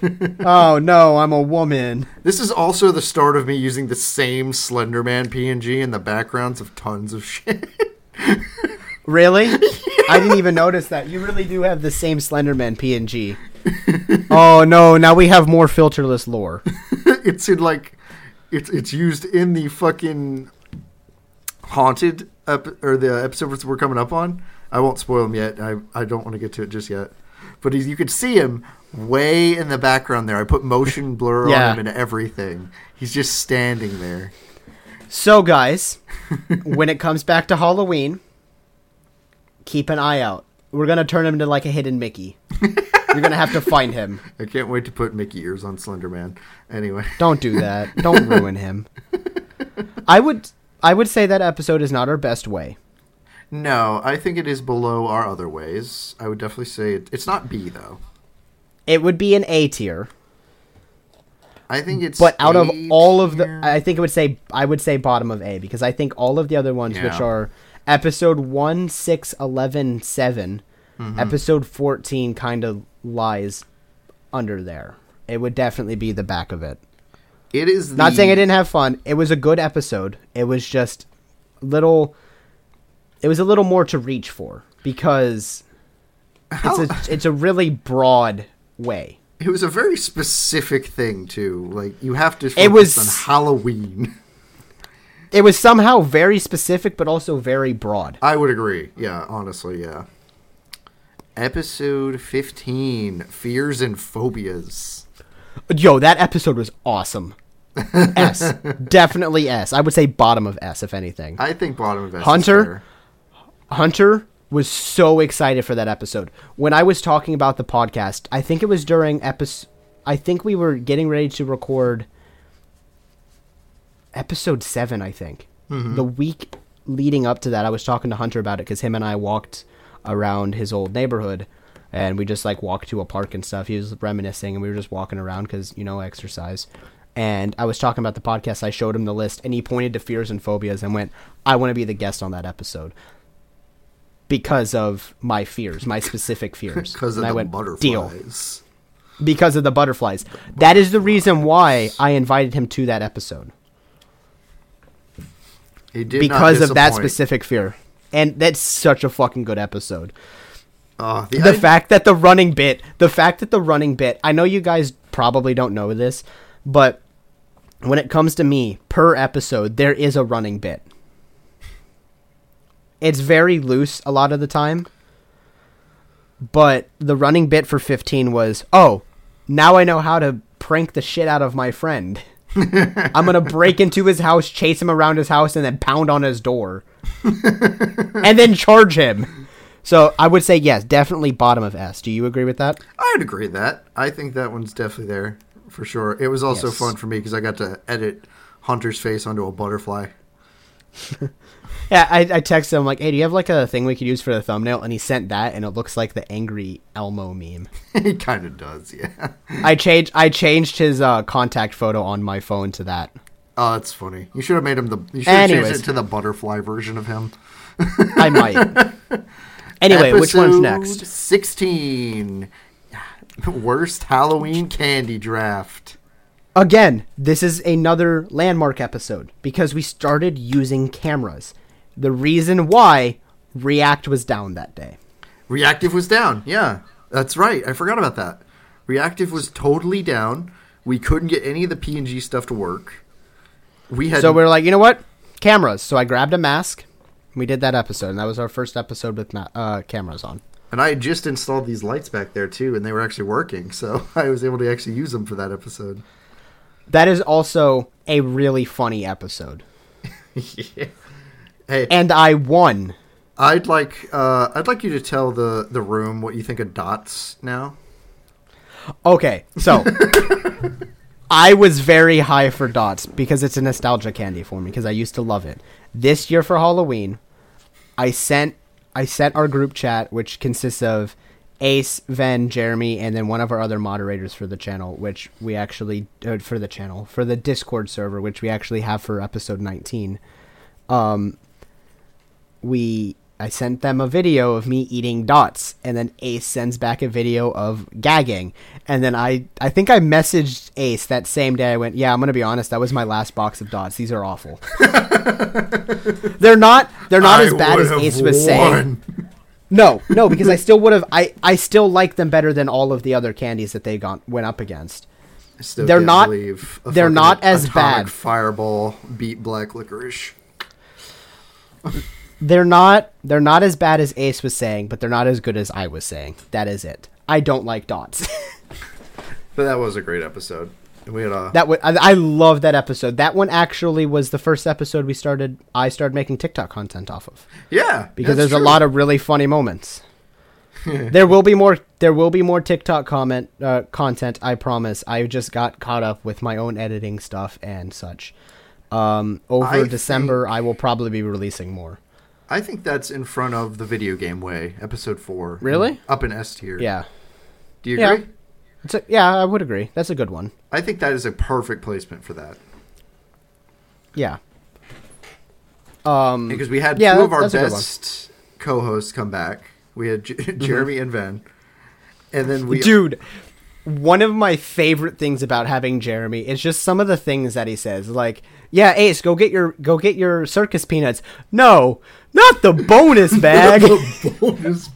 oh no, I'm a woman. this is also the start of me using the same Slenderman PNG in the backgrounds of tons of shit. Really? I didn't even notice that. You really do have the same Slenderman PNG. oh no, now we have more filterless lore. it's in like, it's it's used in the fucking haunted ep- or the episodes we're coming up on. I won't spoil them yet. I I don't want to get to it just yet. But you could see him way in the background there. I put motion blur Yeah. on him and everything. He's just standing there. So guys, when it comes back to Halloween, keep an eye out. We're gonna turn him into like a hidden Mickey. You're gonna have to find him. I can't wait to put Mickey ears on Slenderman. Anyway, Don't do that. Don't ruin him. I would I would say that episode is not our best way. No, I think it is below our other ways. I would definitely say it, it's not B though. It would be an A tier. I think it's But out of all of the. I think it would say I would say bottom of A because I think all of the other ones, which are episode 1, 6, 11, 7, Mm-hmm. episode 14 kind of lies under there. It would definitely be the back of it. it is Not saying I didn't have fun. It was a good episode. It was just little. It was a little more to reach for because How- it's a it's a really broad way. It was a very specific thing too. Like you have to focus It was- on Halloween. It was somehow very specific, but also very broad. I would agree. Yeah, honestly, yeah. Episode 15, Fears and Phobias. Yo, that episode was awesome. S, definitely S. I would say bottom of S, if anything. I think bottom of S is Hunter? Hunter was so excited for that episode. When I was talking about the podcast, I think it was during episode. I think we were getting ready to record episode seven. I think mm-hmm. the week leading up to that, I was talking to Hunter about it because him and I walked around his old neighborhood and we just like walked to a park and stuff. He was reminiscing, and we were just walking around because you know exercise. And I was talking about the podcast. I showed him the list, and he pointed to fears and phobias and went, "I want to be the guest on that episode." Because of my fears, my specific fears. Because of And I the went, butterflies. Deal because of the butterflies. That is the reason why I invited him to that episode He did not because of that specific fear. And that's such a fucking good episode. Uh, the, The I- fact that the running bit, the fact that the running bit, I know you guys probably don't know this, but when it comes to me per episode, there is a running bit. It's very loose a lot of the time. But the running bit for 15 was, "Oh, now I know how to prank the shit out of my friend." I'm gonna break into his house, chase him around his house, and then pound on his door, and then charge him. So I would say yes, definitely bottom of S. Do you agree with that? I would agree with that. I think that one's definitely there for sure. It was also Yes. fun for me because I got to edit Hunter's face onto a butterfly. Yeah, I, I texted him like, "Hey, do you have like a thing we could use for the thumbnail?" And he sent that, and it looks like the angry Elmo meme. he kind of does, yeah. I changed I changed his uh, contact photo on my phone to that. Oh, that's funny. You should have made him the. You should have changed Anyways. it to the butterfly version of him. I might. anyway, which one's Episode next? Sixteen. Worst Halloween candy draft. Again, this is another landmark episode because we started using cameras. The reason why React was down that day. Reactive was down. Yeah, that's right. I forgot about that. Reactive was totally down. We couldn't get any of the PNG stuff to work. We had So we are like, you know what? Cameras. So I grabbed a mask. We did that episode, and that was our first episode with ma- uh, cameras on. And I had just installed these lights back there too, and they were actually working, so I was able to actually use them for that episode. That is also a really funny episode. Hey, And I won. I'd like uh, I'd like you to tell the the room what you think of dots now. Okay, so I was very high for dots because it's a nostalgia candy for me because I used to love it. This year for Halloween, I sent I sent our group chat, which consists of Ace, Ven, Jeremy, and then one of our other moderators for the channel, which we actually uh, for the channel for the Discord server, which we actually have for episode nineteen. Um, we I sent them a video of me eating dots, and then Ace sends back a video of gagging, and then I I think I messaged Ace that same day. I went, yeah, I'm gonna be honest, that was my last box of dots. These are awful. they're not they're not as bad as Ace was saying. No, no, because I still would have. I I still like them better than all of the other candies that they got went up against. I still They're not- they're not as bad. Fireball beat black licorice. They're not they're not as bad as Ace was saying, but they're not as good as I was saying. That is it. I don't like dots. But that was a great episode. We had a That w- I, I love that episode. That one actually was the first episode we started. I started making TikTok content off of yeah because there's a lot of really funny moments. there will be more. There will be more TikTok comment uh, content. I promise. I just got caught up with my own editing stuff and such. Um, over I December, think- I will probably be releasing more. I think that's in front of the video game way, episode four. Really? Up in S tier. Yeah, Do you Yeah. agree? It's a, yeah. I would agree. That's a good one. I think that is a perfect placement for that Yeah. Um, because we had Yeah, two of our that's a good one. best co-hosts come back. We had J- Jeremy and Ven, and then we dude one of my favorite things about having jeremy is just some of the things that he says like yeah ace go get your go get your circus peanuts no not the bonus bag bonus.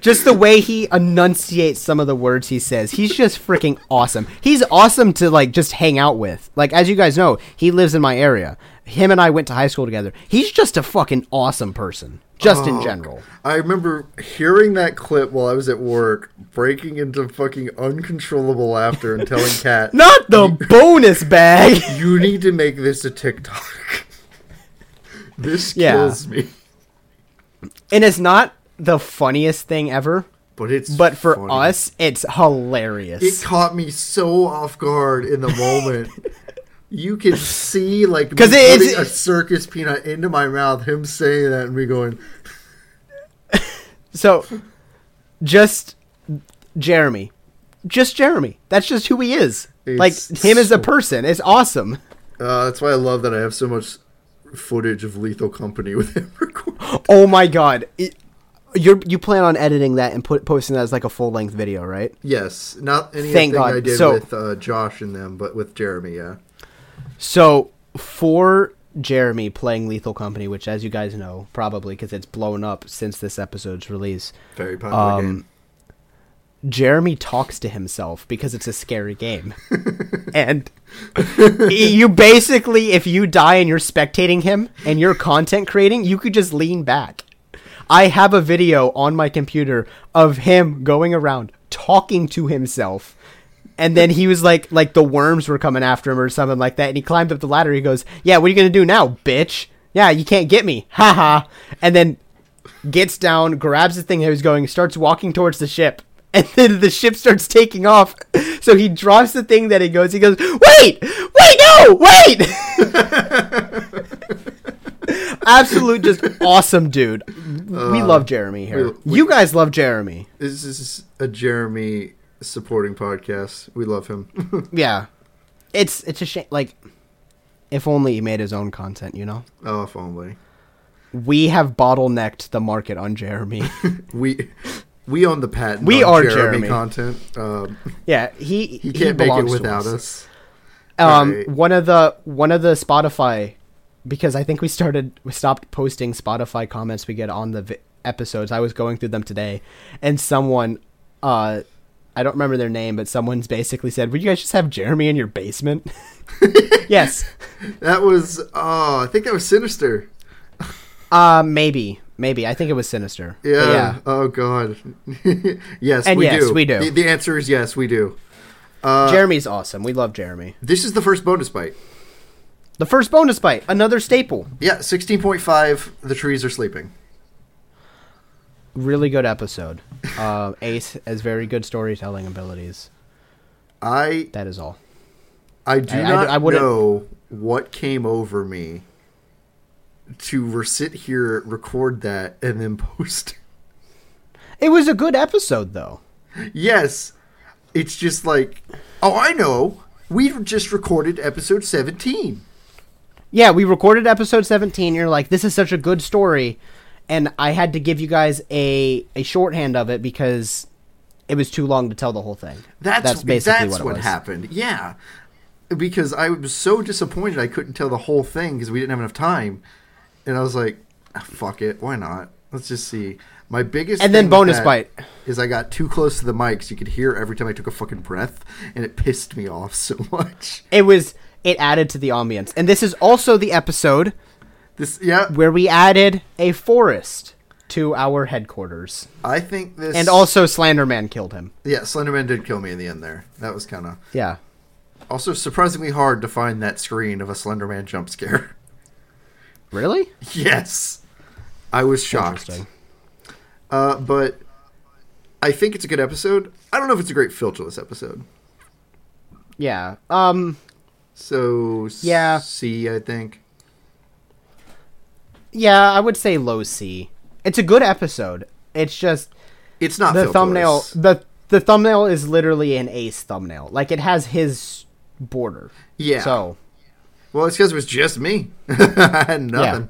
Just the way he enunciates some of the words he says. He's just freaking awesome. He's awesome to like just hang out with. Like as you guys know he lives in my area. Him and i went to high school together. He's just a fucking awesome person just in Oh, general. I remember hearing that clip while I was at work, breaking into fucking uncontrollable laughter and telling Cat, not the bonus bag. "You need to make this a TikTok." this Yeah. kills me, and it's not the funniest thing ever but it's but for funny. us it's hilarious it caught me so off guard in the moment. You can see like 'Cause me it- putting it's- a circus peanut into my mouth, him saying that, and me going, so so just Jeremy. Just Jeremy. That's just who he is. like It's him as a person. It's awesome. Uh, that's why I love that I have so much footage of Lethal Company with him recorded. Oh my god. It, you you plan on editing that and put posting that as like a full length video, right? Yes, not anything I did So- with uh, Josh and them, but with Jeremy. Yeah. So for Jeremy playing Lethal Company, which as you guys know, probably because it's blown up since this episode's release, Very popular Um, game. Jeremy talks to himself because it's a scary game. and you basically, if you die and you're spectating him and you're content creating, you could just lean back. I have a video on my computer of him going around talking to himself. And then he was like, like the worms were coming after him or something like that. And he climbed up the ladder. He goes, "Yeah, what are you gonna do now, bitch? Yeah, you can't get me, haha." And then gets down, grabs the thing that was going, starts walking towards the ship, and then the ship starts taking off. So he drops the thing that he goes. He goes, "Wait, wait, no, wait!" Absolute, just awesome dude. we love Jeremy here. we- we- you guys love Jeremy. This is a Jeremy supporting podcast. We love him. Yeah, it's it's a shame. Like, if only he made his own content. You know, oh, if only we have bottlenecked the market on Jeremy. we we own the patent. We are Jeremy, Jeremy. content. Um, yeah, he he can't make it without us. us. Um, Right. one of the one of the Spotify, because I think we started we stopped posting Spotify comments we get on the vi- episodes. I was going through them today, and someone, uh, I don't remember their name, but someone's basically said, "Would you guys just have Jeremy in your basement?" yes. That was oh, I think that was sinister. Uh, maybe, maybe. I think it was Sinister. Yeah. yeah. Oh God. yes, And we yes, do. we do. The, the answer is yes, we do. Uh, Jeremy's awesome. We love Jeremy. this is the first bonus bite. The first bonus bite, another staple. Yeah, sixteen point five. The trees are sleeping. Really good episode. Uh, Ace has very good storytelling abilities. I That is all. I do I- I- not I wouldn't- know what came over me to sit here, record that, and then post. It was a good episode, though. yes, it's just like, oh, I know. We just recorded episode seventeen. Yeah, we recorded episode 17. You're like, this is such a good story. And I had to give you guys a, a shorthand of it because it was too long to tell the whole thing. That's That's basically that's what what, happened. Yeah, because I was so disappointed I couldn't tell the whole thing because we didn't have enough time, and I was like, "Ah, "Fuck it, why not? Let's just see." My biggest And then bonus bite. is I got too close to the mic, so you could hear every time I took a fucking breath, and it pissed me off so much. It was, it added to the ambience. And this is also the episode This, yeah, where we added a forest to our headquarters. I think this, And also Slenderman killed him. yeah, Slenderman did kill me in the end. There, that was kind of Yeah. also surprisingly hard to find that screen of a Slenderman jump scare. Really? yes, I was shocked. Uh, but I think it's a good episode. I don't know if it's a great filterless episode. Yeah. Um, So Yeah. C, I think. yeah, I would say low C. It's a good episode. It's just It's not the thumbnail the the thumbnail is literally an ace thumbnail like it has his border Yeah. so Well, it's because it was just me. I had nothing.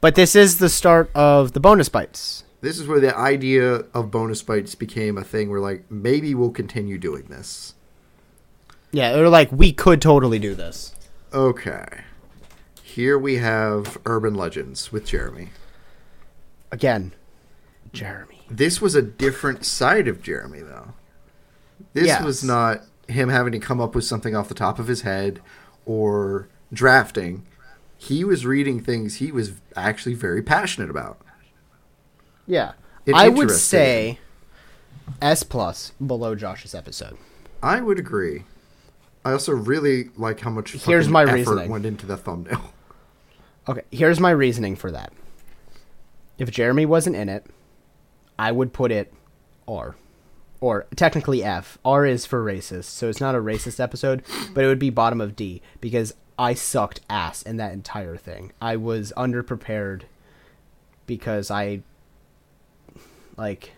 but this is the start of the bonus bites This is where the idea of bonus bites became a thing. Where like maybe we'll continue doing this. Yeah they're like we could totally do this Okay. Here we have urban legends with Jeremy. again jeremy This was a different side of Jeremy, though. This Yes. was not him having to come up with something off the top of his head or drafting. He was reading things he was actually very passionate about. yeah It's i would say s plus below josh's episode I would agree. I also really like how much Here's my effort reasoning. went into the thumbnail. okay here's my reasoning for that if jeremy wasn't in it i would put it r or technically F. R is for racist, so it's not a racist episode, but it would be bottom of D because I sucked ass in that entire thing. I was underprepared because I like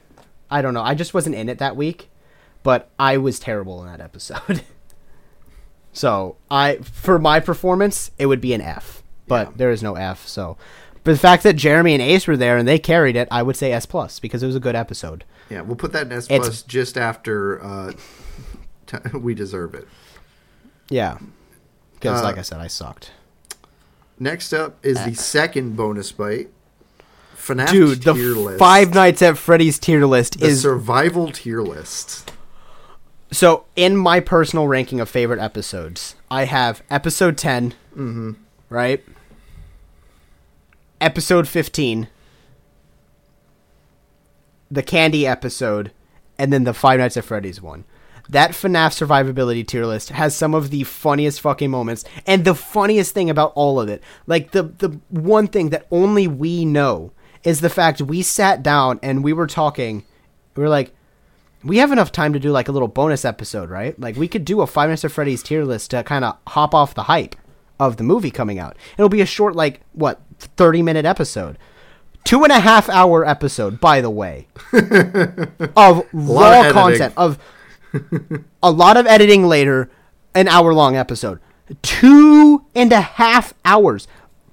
I don't know. I just wasn't in it that week, but I was terrible in that episode. so I, for my performance, it would be an F, but Yeah. there is no F. So, but the fact that Jeremy and Ace were there and they carried it, I would say S plus because it was a good episode. Yeah, we'll put that in S It's- plus just after uh, t- we deserve it. Yeah, because Uh, like I said, I sucked. Next up is the second bonus bite. FNAF Dude, the list. Five Nights at Freddy's tier list the is survival tier list. So, in my personal ranking of favorite episodes, I have episode 10, Mm-hmm. right? Episode 15, the candy episode, and then the Five Nights at Freddy's one. That FNAF survivability tier list has some of the funniest fucking moments, and the funniest thing about all of it, like the the one thing that only we know, is the fact we sat down and we were talking. We were like, we have enough time to do like a little bonus episode, right? Like we could do a Five Nights at Freddy's tier list to kind of hop off the hype of the movie coming out. It'll be a short, like what, thirty minute episode, two and a half hour episode, by the way, of raw editing. content of a lot of editing later, an hour long episode, two and a half hours,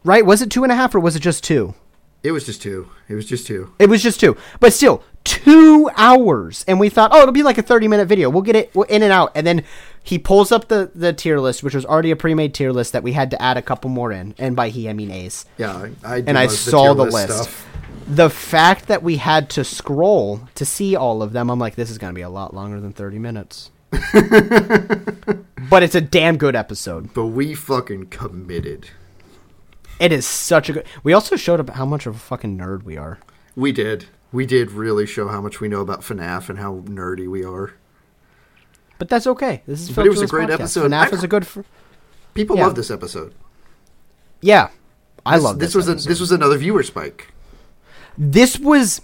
right? Was it two and a half or was it just two? It was just two. It was just two. It was just two, but still two hours. And we thought, oh, it'll be like a thirty-minute video. We'll get it in and out. And then he pulls up the the tier list, which was already a pre-made tier list that we had to add a couple more in. And by he, I mean Ace. Yeah, I, I And I saw tier the list list. stuff. The fact that we had to scroll to see all of them, I'm like, this is going to be a lot longer than thirty minutes. but it's a damn good episode. But we fucking committed. It is such a good. We also showed up how much of a fucking nerd we are. We did. We did really show how much we know about FNAF and how nerdy we are. But that's okay. This is. But it was a great Podcast. episode. FNAF I- is a good. Fr- People Yeah. love this episode. yeah, I This, love this. this. was a, episode. this was another viewer spike. This was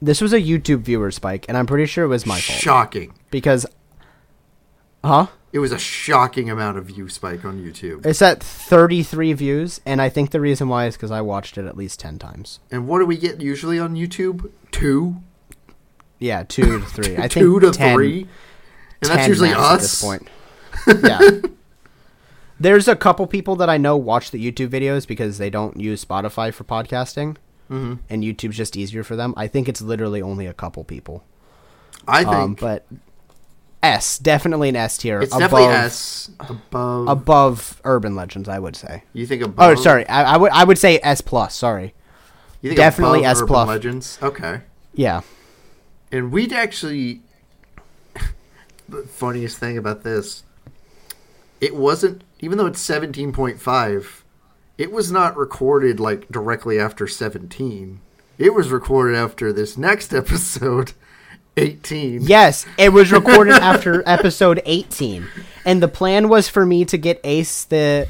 this was a YouTube viewer spike, and I'm pretty sure it was my fault Shocking. because, huh? It was a shocking amount of view spike on YouTube. It's at 33 views, and I think the reason why is because I watched it at least 10 times. And what do we get usually on YouTube? Two, Yeah, two to three. I think two to 10 three, and that's usually us. at this point. yeah. There's a couple people that I know watch the YouTube videos because they don't use Spotify for podcasting, hmm and YouTube's just easier for them. I think it's literally only a couple people. I think Um, but S, definitely an S tier. it's above, definitely S above. above Urban Legends, I would say. you think oh, above? Oh, sorry. I, I would I would say S plus. Sorry. You think definitely above S Urban plus. Legends. Okay. Yeah. And we'd actually. the funniest thing about this, it wasn't even though it's seventeen point five, it was not recorded like directly after seventeen. It was recorded after this next episode, eighteen. Yes, it was recorded after episode 18, and the plan was for me to get Ace the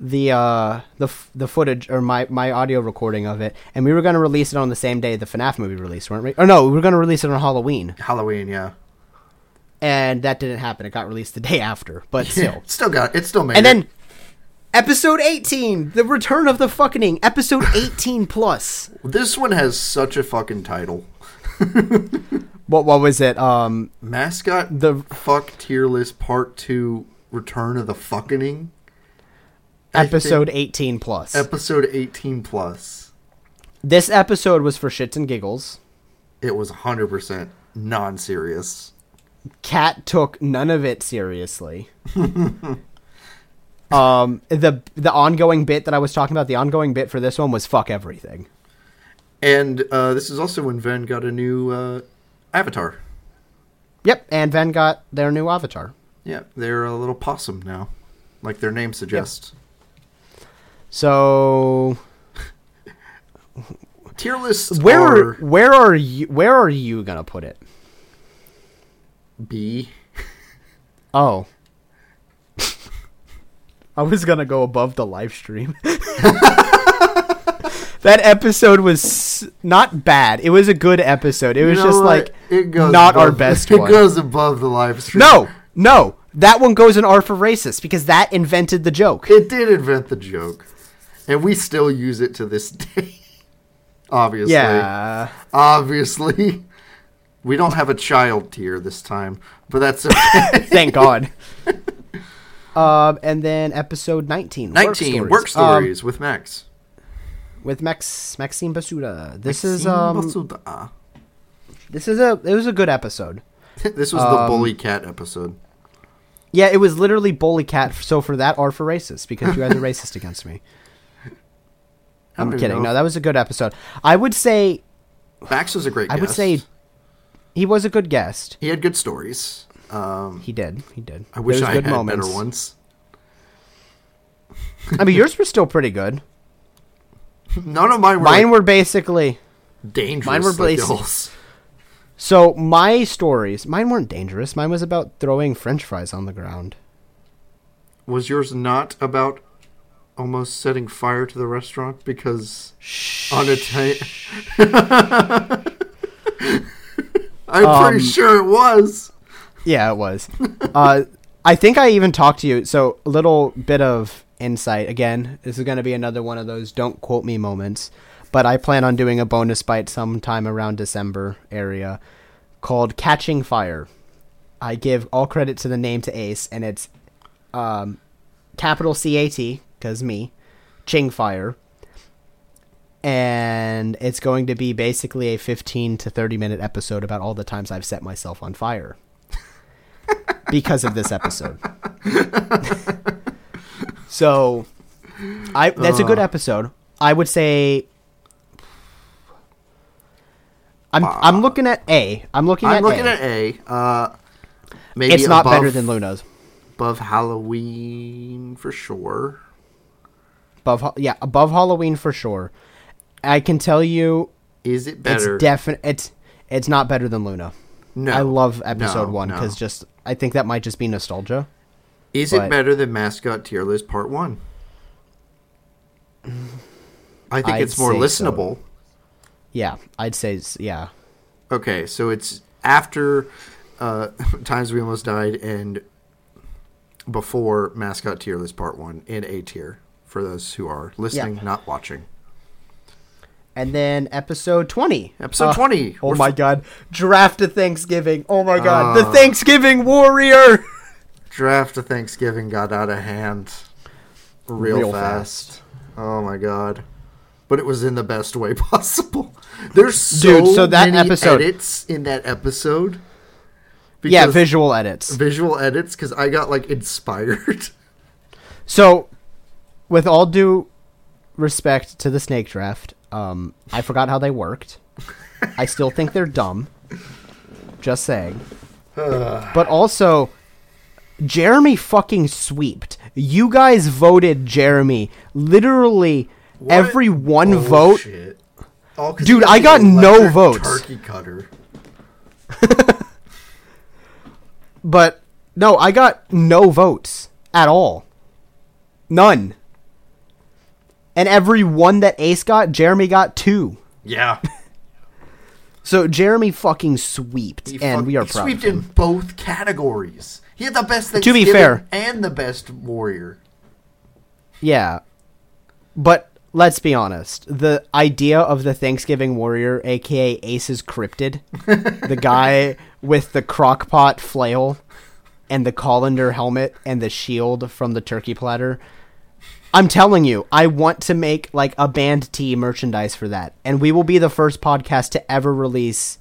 the uh the the footage or my my audio recording of it, and we were gonna release it on the same day the FNAF movie released, weren't we? Or no, we were gonna release it on Halloween, Halloween, yeah. and that didn't happen. It got released the day after, but still. still got it. Still made And it. then episode 18, the return of the fucking episode 18 plus. this one has such a fucking title. What what was it? Um, Mascot the fuck tier list part two. Return of the fucking. Episode 18 plus. episode 18 plus this episode was for shits and giggles. it was 100% non-serious Cat took none of it seriously. um, the the ongoing bit that I was talking about, the ongoing bit for this one was fuck everything. and uh, this is also when Ven got a new uh, avatar Yep, and Ven got their new avatar. yeah they're a little possum now like their name suggests So tier lists where are where are you where are you gonna put it? b Oh. I was gonna go above the live stream. That episode was not bad. It was a good episode. It You was know just what? like it goes not our best it one. goes above the live stream No, no, that one goes in R for racist because that invented the joke. it did invent the joke and we still use it to this day obviously Yeah, obviously We don't have a child tier this time, but that's okay. Thank God. um, and then episode 19. Nineteen work Um, stories with Max. With Max Maxime Basuda. This is um Basuda. this is a it was a good episode. this was the um, bully cat episode. Yeah, it was literally bully cat. So for that or for racist because you guys are racist against me. I'm kidding. know. No, that was a good episode. I would say Max was a great. I would say he was a good guest. he had good stories. Um, He did. He did. I wish I good had moments. better ones. I mean, yours were still pretty good. None of mine were Mine were basically dangerous. mine were like so my stories. Mine weren't dangerous. Mine was about throwing French fries on the ground. Was yours not about almost setting fire to the restaurant because on a ta- I'm Um, pretty sure it was. Yeah, it was. uh, I think I even talked to you. So a little bit of insight. Again, this is going to be another one of those don't quote me moments. But I plan on doing a bonus bite sometime around December area called Catching Fire. I give all credit to the name to Ace, and it's um, capital C A T because me, Ching Fire. And it's going to be basically a 15 to 30 minute episode about all the times I've set myself on fire because of this episode. so, I that's a good episode. I would say I'm I'm looking at A. I'm looking I'm at looking A. at A. Uh, maybe it's not above, better than Luna's. above Halloween for sure. Above yeah, above Halloween for sure. I can tell you Is it better? it's definite it's it's not better than Luna. no, I love episode No, 1 no. cuz just I think that might just be nostalgia. Is but- it better than Mascot Tier List Part One? I think I'd it's more say so. listenable. Yeah, I'd say yeah. Okay, so it's after uh, Times We Almost Died and before Mascot Tier List Part 1 in A tier for those who are listening, Yeah. not watching. And then episode 20. Episode Uh, 20. Oh We're my f- god. Draft to Thanksgiving. Oh my god. the Uh. Thanksgiving Warrior. Draft of Thanksgiving got out of hand real, Real fast. Oh my god. But it was in the best way possible. There's so, Dude, so that many episode- edits in that episode. yeah, visual edits. visual edits because I got like inspired. So, with all due respect to the snake draft, um, I forgot how they worked. I still think they're dumb. Just saying. but also, Jeremy fucking sweeped. You guys voted Jeremy. Literally, every one vote. Bullshit. Oh, Dude, I got no votes. Turkey cutter. But no, I got no votes at all. None. And every one that Ace got, Jeremy got two. Yeah, So Jeremy fucking sweeped, he and fuck- we are proud. swept of in both categories. He had the best. To be fair. and the best warrior. Yeah, but let's be honest. The idea of the Thanksgiving warrior, aka Ace's cryptid, the guy with the crockpot flail and the colander helmet and the shield from the turkey platter. I'm telling you, I want to make like a band tee merchandise for that, and we will be the first podcast to ever release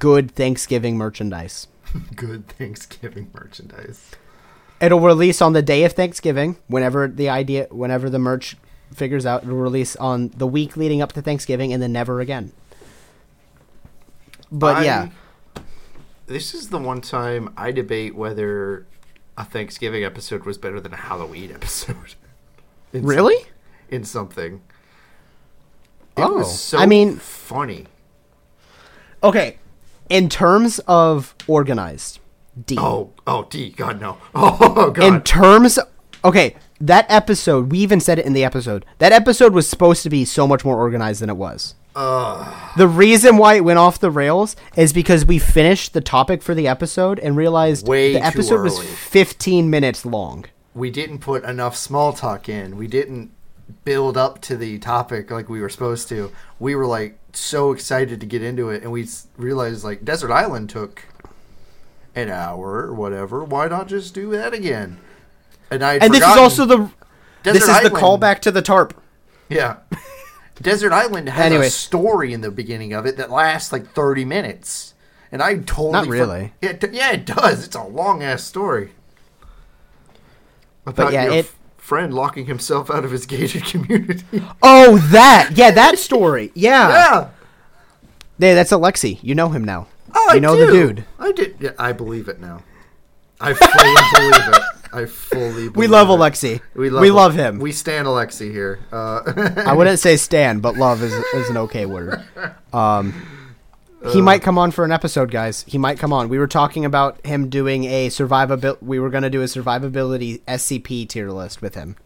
good Thanksgiving merchandise. Good Thanksgiving merchandise. It'll release on the day of Thanksgiving, whenever the idea, whenever the merch figures out. It'll release on the week leading up to Thanksgiving, and then never again. But I- yeah, this is the one time I debate whether a Thanksgiving episode was better than a Halloween episode. In some- really? in something. It Oh, was so I mean- funny. Okay, in terms of organized, D. Oh, oh, D, God no. Oh, God. in terms, okay, that episode. We even said it in the episode. That episode was supposed to be so much more organized than it was. The reason why it went off the rails is because we finished the topic for the episode and realized the episode was 15 minutes long. we didn't put enough small talk in. We didn't build up to the topic like we were supposed to. We were like so excited to get into it, and we realized like Desert Island took an hour or whatever. Why not just do that again? And I And this is also the this is the callback to the tarp. Yeah. Desert Island has Anyway. a story in the beginning of it that lasts like 30 minutes. And I totally. Not for- really. yeah, it- yeah, it does. It's a long ass story. About yeah, it- f- friend locking himself out of his gated community. Oh, that yeah, that story. Yeah, yeah. yeah, that's Alexi. You know him now. Oh, you I know do. the dude. I did. Yeah, I believe it now. I fully believe it. I fully believe We love it. Alexi. We We love, love him. We stand Alexi here. Uh, I wouldn't say stand, but love is is an okay word. Um, he might come on for an episode, guys. He might come on. We were talking about him doing a survivability. We were going to do a survivability SCP tier list with him.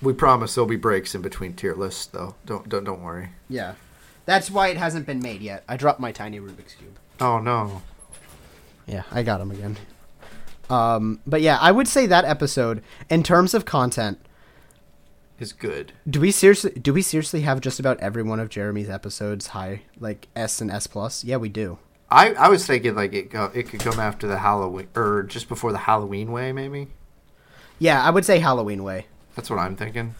we promise there'll be breaks in between tier lists, though. Don't don't don't worry. Yeah, that's why it hasn't been made yet. I dropped my tiny Rubik's cube. Oh no. Yeah, I got him again. Um, but yeah, I would say that episode, in terms of content, Is good. do we seriously do we seriously have just about every one of Jeremy's episodes high, like S and S plus? Yeah, we do. I, I was thinking like it go, it could come after the Halloween or just before the Halloween way maybe. Yeah, I would say Halloween way. That's what I'm thinking.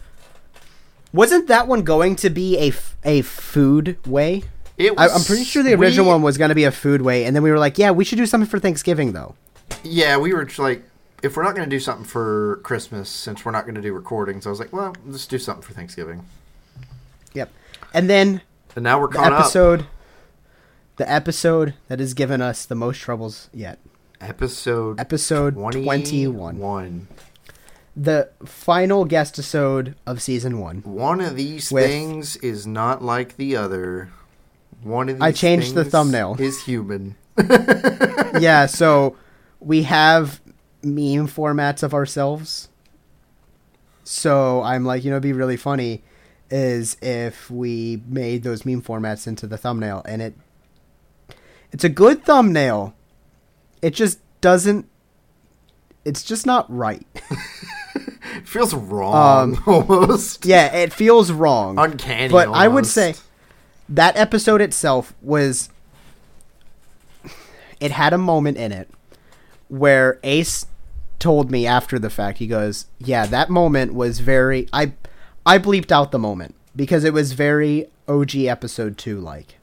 Wasn't that one going to be a, f- a food way? It I, was I'm pretty sure the original we- one was going to be a food way, and then we were like, yeah, we should do something for Thanksgiving though. Yeah, we were like if we're not going to do something for Christmas since we're not going to do recordings, I was like, well, let's do something for Thanksgiving. Yep. And then And now we're the caught episode, the episode that has given us the most troubles yet. Episode episode 21. 21. the final guest episode of season one. One of these With- things is not like the other. One of these I changed the thumbnail. Is human. yeah, so we have meme formats of ourselves. So I'm like, you know, it'd be really funny is if we made those meme formats into the thumbnail and it it's a good thumbnail. It just doesn't it's just not right. It feels wrong Um, almost. yeah, it feels wrong. Uncanny. But I would say that episode itself was it had a moment in it where Ace told me after the fact he goes, "Yeah, that moment was very I I bleeped out the moment because it was very OG episode 2 like."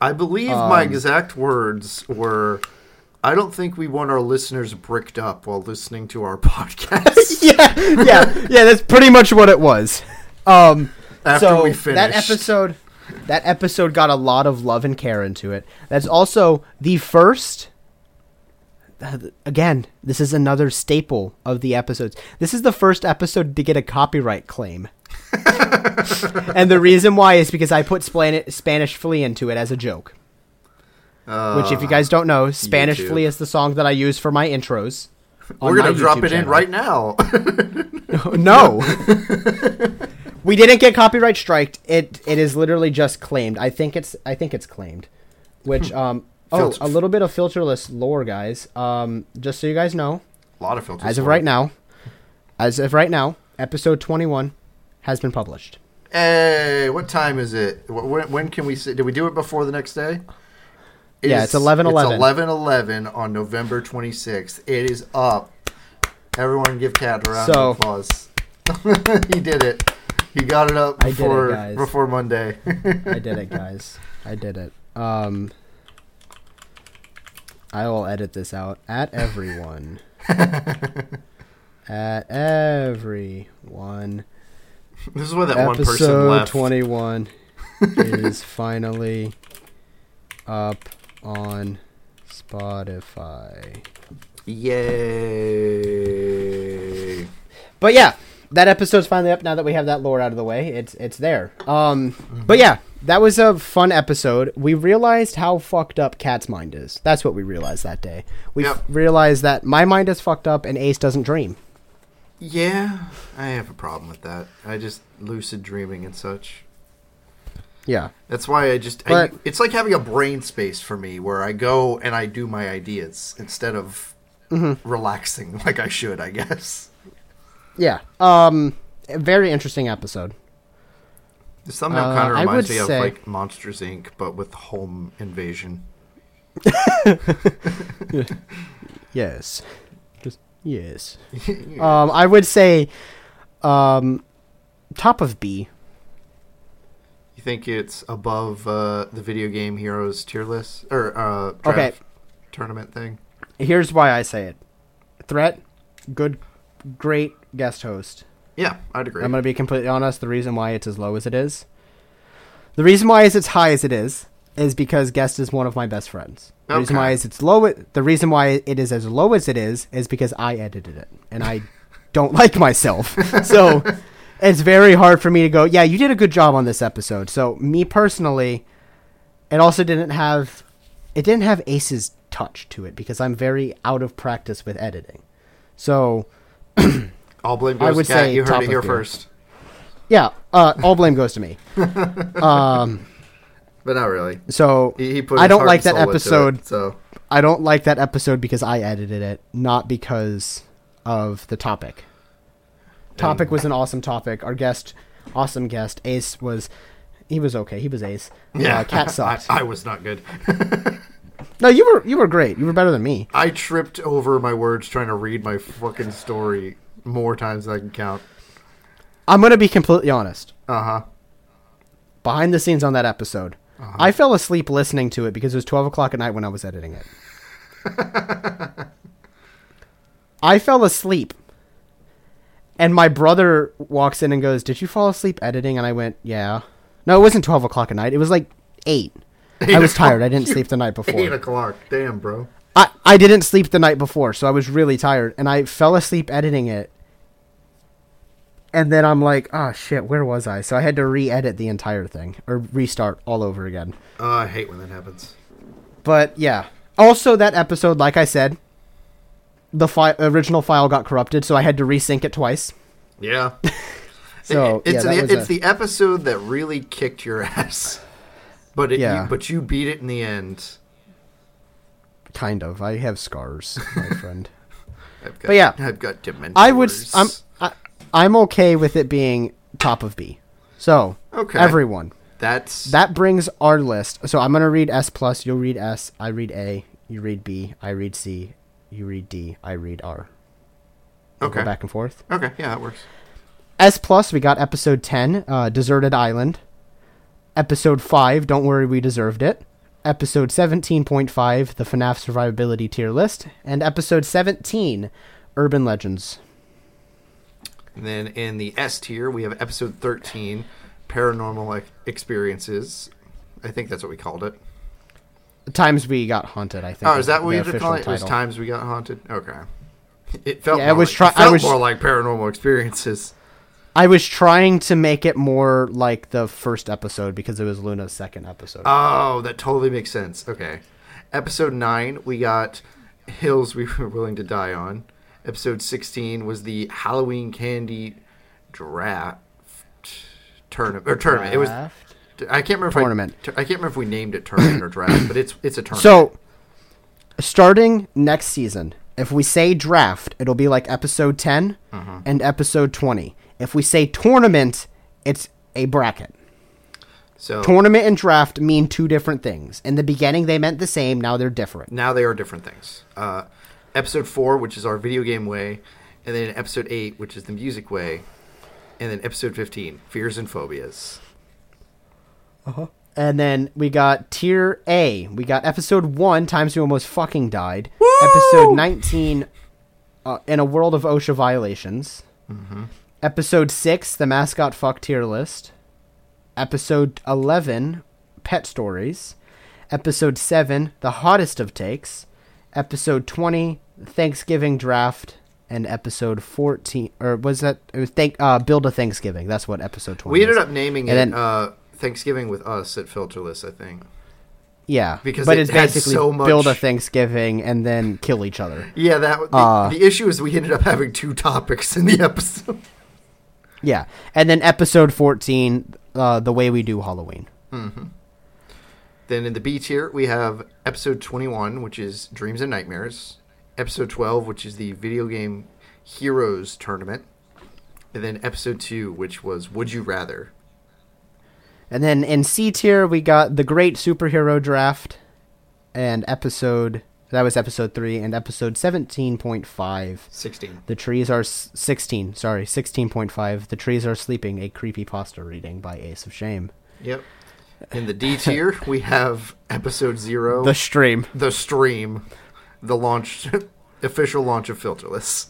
I believe my Um, exact words were I don't think we want our listeners bricked up while listening to our podcast. yeah, yeah, yeah. That's pretty much what it was. Um, After so we that episode, that episode got a lot of love and care into it. That's also the first. Uh, Again, this is another staple of the episodes. This is the first episode to get a copyright claim. and the reason why is because I put Splan- Spanish Flea into it as a joke. Which, if you guys don't know, Spanish YouTube. Flea is the song that I use for my intros. on We're gonna drop YouTube it in right now. no. we didn't get copyright striked. It it is literally just claimed. I think it's I think it's claimed. Which um oh Filter- a little bit of filterless lore guys. Um just so you guys know, a lot of filters. as of for right now, as of right now, episode 21 has been published. Hey, what time is it? Wh- When, when can we see? Did we do it before the next day? It Yeah, is- it's 11/11. It's eleven eleven on November twenty sixth. It is up. Everyone, give Cat a round So- of applause. he did it. He got it up I did it, before guys. before Monday. I did it, guys. I did it. Um I will edit this out at everyone. at everyone. this is why that one person Episode left. 21 is finally up on Spotify. Yay! But yeah, that episode's finally up now that we have that lore out of the way. It's it's there. Um but yeah, that was a fun episode. We realized how fucked up Cat's mind is. That's what we realized that day. We Yep. realized that my mind is fucked up and Ace doesn't dream. Yeah, I have a problem with that. I just lucid dreaming and such. Yeah. That's why I just. I, But- it's like having a brain space for me where I go and I do my ideas instead of Mm-hmm. relaxing like I should, I guess. Yeah. Um very interesting episode. This thumbnail Uh, kind of I reminds would me of like Monsters Inc., but with home invasion. Yes. Just yes. Um, I would say, um, top of B. You think it's above uh, the video game heroes tier list or uh, Okay. tournament thing? Here's why I say it. Threat, good, great guest host. Yeah, I'd agree. I'm gonna be completely honest. The reason why it's as low as it is, the reason why it's as high as it is, is because guest is one of my best friends. The reason why is it's low. The reason why it is as low as it is is because I edited it and I don't like myself. So it's very hard for me to go. Yeah, you did a good job on this episode. So me personally, it also didn't have, it didn't have Ace's touch to it because I'm very out of practice with editing. So All blame I would to Cat. say You heard top it here tier. first, yeah, uh, all blame goes to me. Um, but not really. so He, he put I don't like that episode. it, so I don't like that episode because I edited it, not because of the topic. Topic was an awesome topic. Our guest, awesome guest, Ace was, he was okay. He was Ace. yeah, uh, Cat sucked. I, I was not good. no, you were you were great. You were better than me. I tripped over my words trying to read my fucking story more times than I can count. I'm gonna be completely honest. Uh huh. Behind the scenes on that episode, Uh-huh. I fell asleep listening to it because it was 12 o'clock at night when I was editing it. I fell asleep. And my brother walks in and goes, Did you fall asleep editing? And I went, Yeah. No, it wasn't 12 o'clock at night. It was like 8. I was tired. I didn't sleep the night before. Eight before. o'clock. Damn, bro. I, I didn't sleep the night before, so I was really tired. And I fell asleep editing it. And then I'm like, oh shit, where was I? So I had to re edit the entire thing or restart all over again. Uh, I hate when that happens. But yeah. Also, that episode, like I said, the fi- original file got corrupted, so I had to resync it twice. Yeah. So it's yeah, the it's a- the episode that really kicked your ass. But it, Yeah. you, but you beat it in the end. kind of. I have scars, my friend. I've got, But yeah. I've got dementors. I would. I'm. I'm okay with it being top of B. So Okay. everyone, That's that brings our list. So I'm gonna read S plus. You'll read S. I read A. You read B. I read C. You read D. I read R. We'll okay. Back and forth. Okay, yeah, that works. S plus, we got episode 10, uh, Deserted Island. Episode 5, Don't Worry, We Deserved It. Episode 17.5, The FNAF Survivability Tier List. And episode 17, Urban Legends. And then in the S tier, we have episode 13, Paranormal Experiences. I think that's what we called it. The Times We Got Haunted, I think. Oh, is that what you to call it? official It was. Times We Got Haunted? Okay. It felt, Yeah, more, was like, try- felt was- more like Paranormal Experiences. I was trying to make it more like the first episode because it was Luna's second episode. Oh, that totally makes sense. Okay. Episode 9, we got Hills We Were Willing to Die On. Episode 16 was the Halloween Candy Draft Tournament. Or tournament. It was. I can't remember. Tournament. If I, I can't remember if we named it tournament or draft, but it's it's a tournament. So, starting next season, if we say draft, it'll be like episode 10 Mm-hmm. and episode 20. If we say tournament, it's a bracket. so Tournament and draft mean two different things. In the beginning, they meant the same, now they're different. now they are different things. Uh, episode four, which is our video game way, and then episode eight, which is the music way, and then episode fifteen, fears and phobias. And then we got tier A. We got episode 1, Times We Almost Fucking Died. Episode 19, uh, In a World of OSHA Violations. Episode 6, The Mascot Fuck Tier List. Episode 11, Pet Stories. Episode 7, The Hottest of Takes. Episode 20, Thanksgiving Draft. And episode 14, or was that, it was thank, uh, Build a Thanksgiving. That's what episode 20 We ended is. up naming And it then- uh, Thanksgiving with us at Filterless, I think. Yeah, Because but it it's basically so much... build a Thanksgiving and then kill each other. Yeah, that the, Uh, the issue is we ended up having two topics in the episode. Yeah, and then episode fourteen, uh, the way we do Halloween. Then in the B tier, we have episode 21, which is Dreams and Nightmares. Episode 12, which is the video game Heroes Tournament. and then episode two, which was Would You Rather. And then in C tier, we got the Great Superhero Draft, and episode that was episode three, and episode seventeen point five. 16. The trees are s- sixteen. Sorry, sixteen point five. The trees are sleeping. A creepy pasta reading by Ace of Shame. Yep. In the D tier, we have episode zero, The stream. the stream, the launch, official launch of Filterless.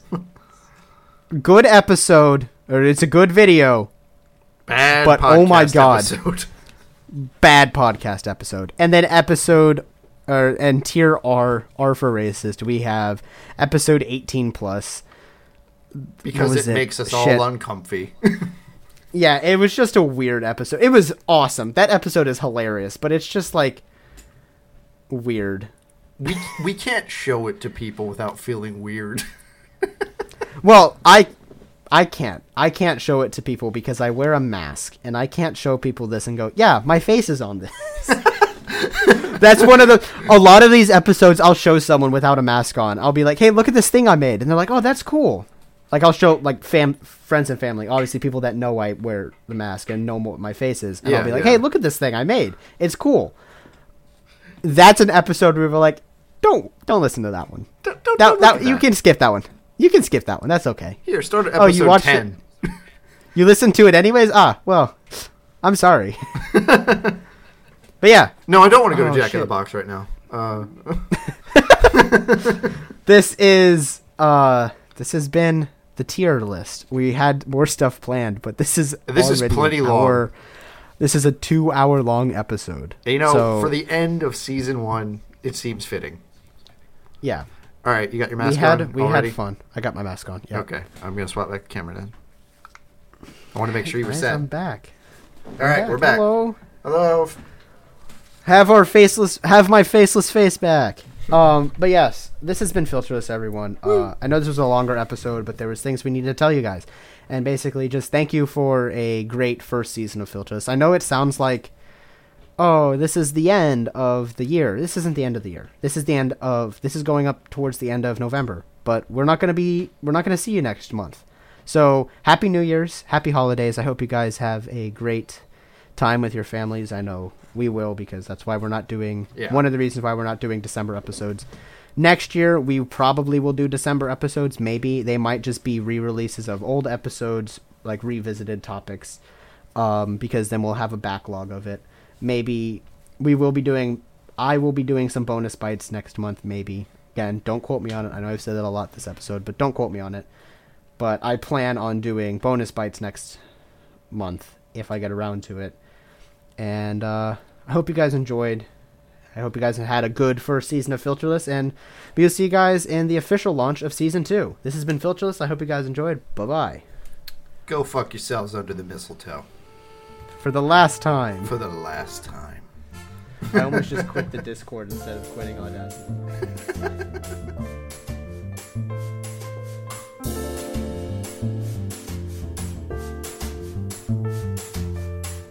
Good episode, or it's a good video. Bad But, oh my podcast God. episode. Bad podcast episode. And then episode, or and tier R, R for racist. We have episode eighteen plus. because it, it? makes us Shit. all uncomfy. Yeah, it was just a weird episode. It was awesome. That episode is hilarious, but it's just like weird. We we can't show it to people without feeling weird. Well, I I can't. I can't show it to people because I wear a mask and I can't show people this and go, "Yeah, my face is on this." That's one of the a lot of these episodes I'll show someone without a mask on. I'll be like, "Hey, look at this thing I made." And they're like, "Oh, that's cool." Like I'll show like fam friends and family, obviously people that know I wear the mask and know what my face is. And Yeah, I'll be like, yeah. "Hey, look at this thing I made. It's cool." That's an episode where we're like, "Don't don't listen to that one." Don't, don't, That, don't that look at you can skip that one. You can skip that one. That's okay. Here, start at Oh, episode you watched ten. You listen to it anyways? Ah, well, I'm sorry. but yeah, No, I don't want to go Oh, to Jack in the. Box right now. Uh, this is uh this has been the tier list. We had more stuff planned, but this is This is plenty long. Hour- This is a 2-hour long episode. you know, So, for the end of season one, it seems fitting. yeah, All right, you got your we mask had on we already? had fun. I got my mask on. Yeah. Okay, I'm gonna swap back the camera then. I want to make sure you were set. I'm back. All right, we're back. Hello. Hello. Have our faceless have my faceless face back. Um, but yes, this has been filterless, everyone. Uh, I know this was a longer episode, but there was things we needed to tell you guys, and basically just thank you for a great first season of filterless. I know it sounds like, oh, this is the end of the year. This isn't the end of the year. This is the end of. This is going up towards the end of November. But we're not gonna be. We're not gonna see you next month. So happy New Year's, happy holidays. I hope you guys have a great time with your families. I know we will because that's why we're not doing Yeah. one of the reasons why we're not doing December episodes. Next year we probably will do December episodes. Maybe they might just be re-releases of old episodes, like revisited topics, um, because then we'll have a backlog of it. Maybe we will be doing. I will be doing some bonus bites next month. Maybe again, don't quote me on it. I know I've said that a lot this episode, but don't quote me on it. But I plan on doing bonus bites next month if I get around to it. And uh, I hope you guys enjoyed. I hope you guys had a good first season of Filterless, and we'll see you guys in the official launch of season two. This has been Filterless. I hope you guys enjoyed. Bye bye. Go fuck yourselves under the mistletoe For the last time, for the last time. I almost just quit the Discord instead of quitting Audacity.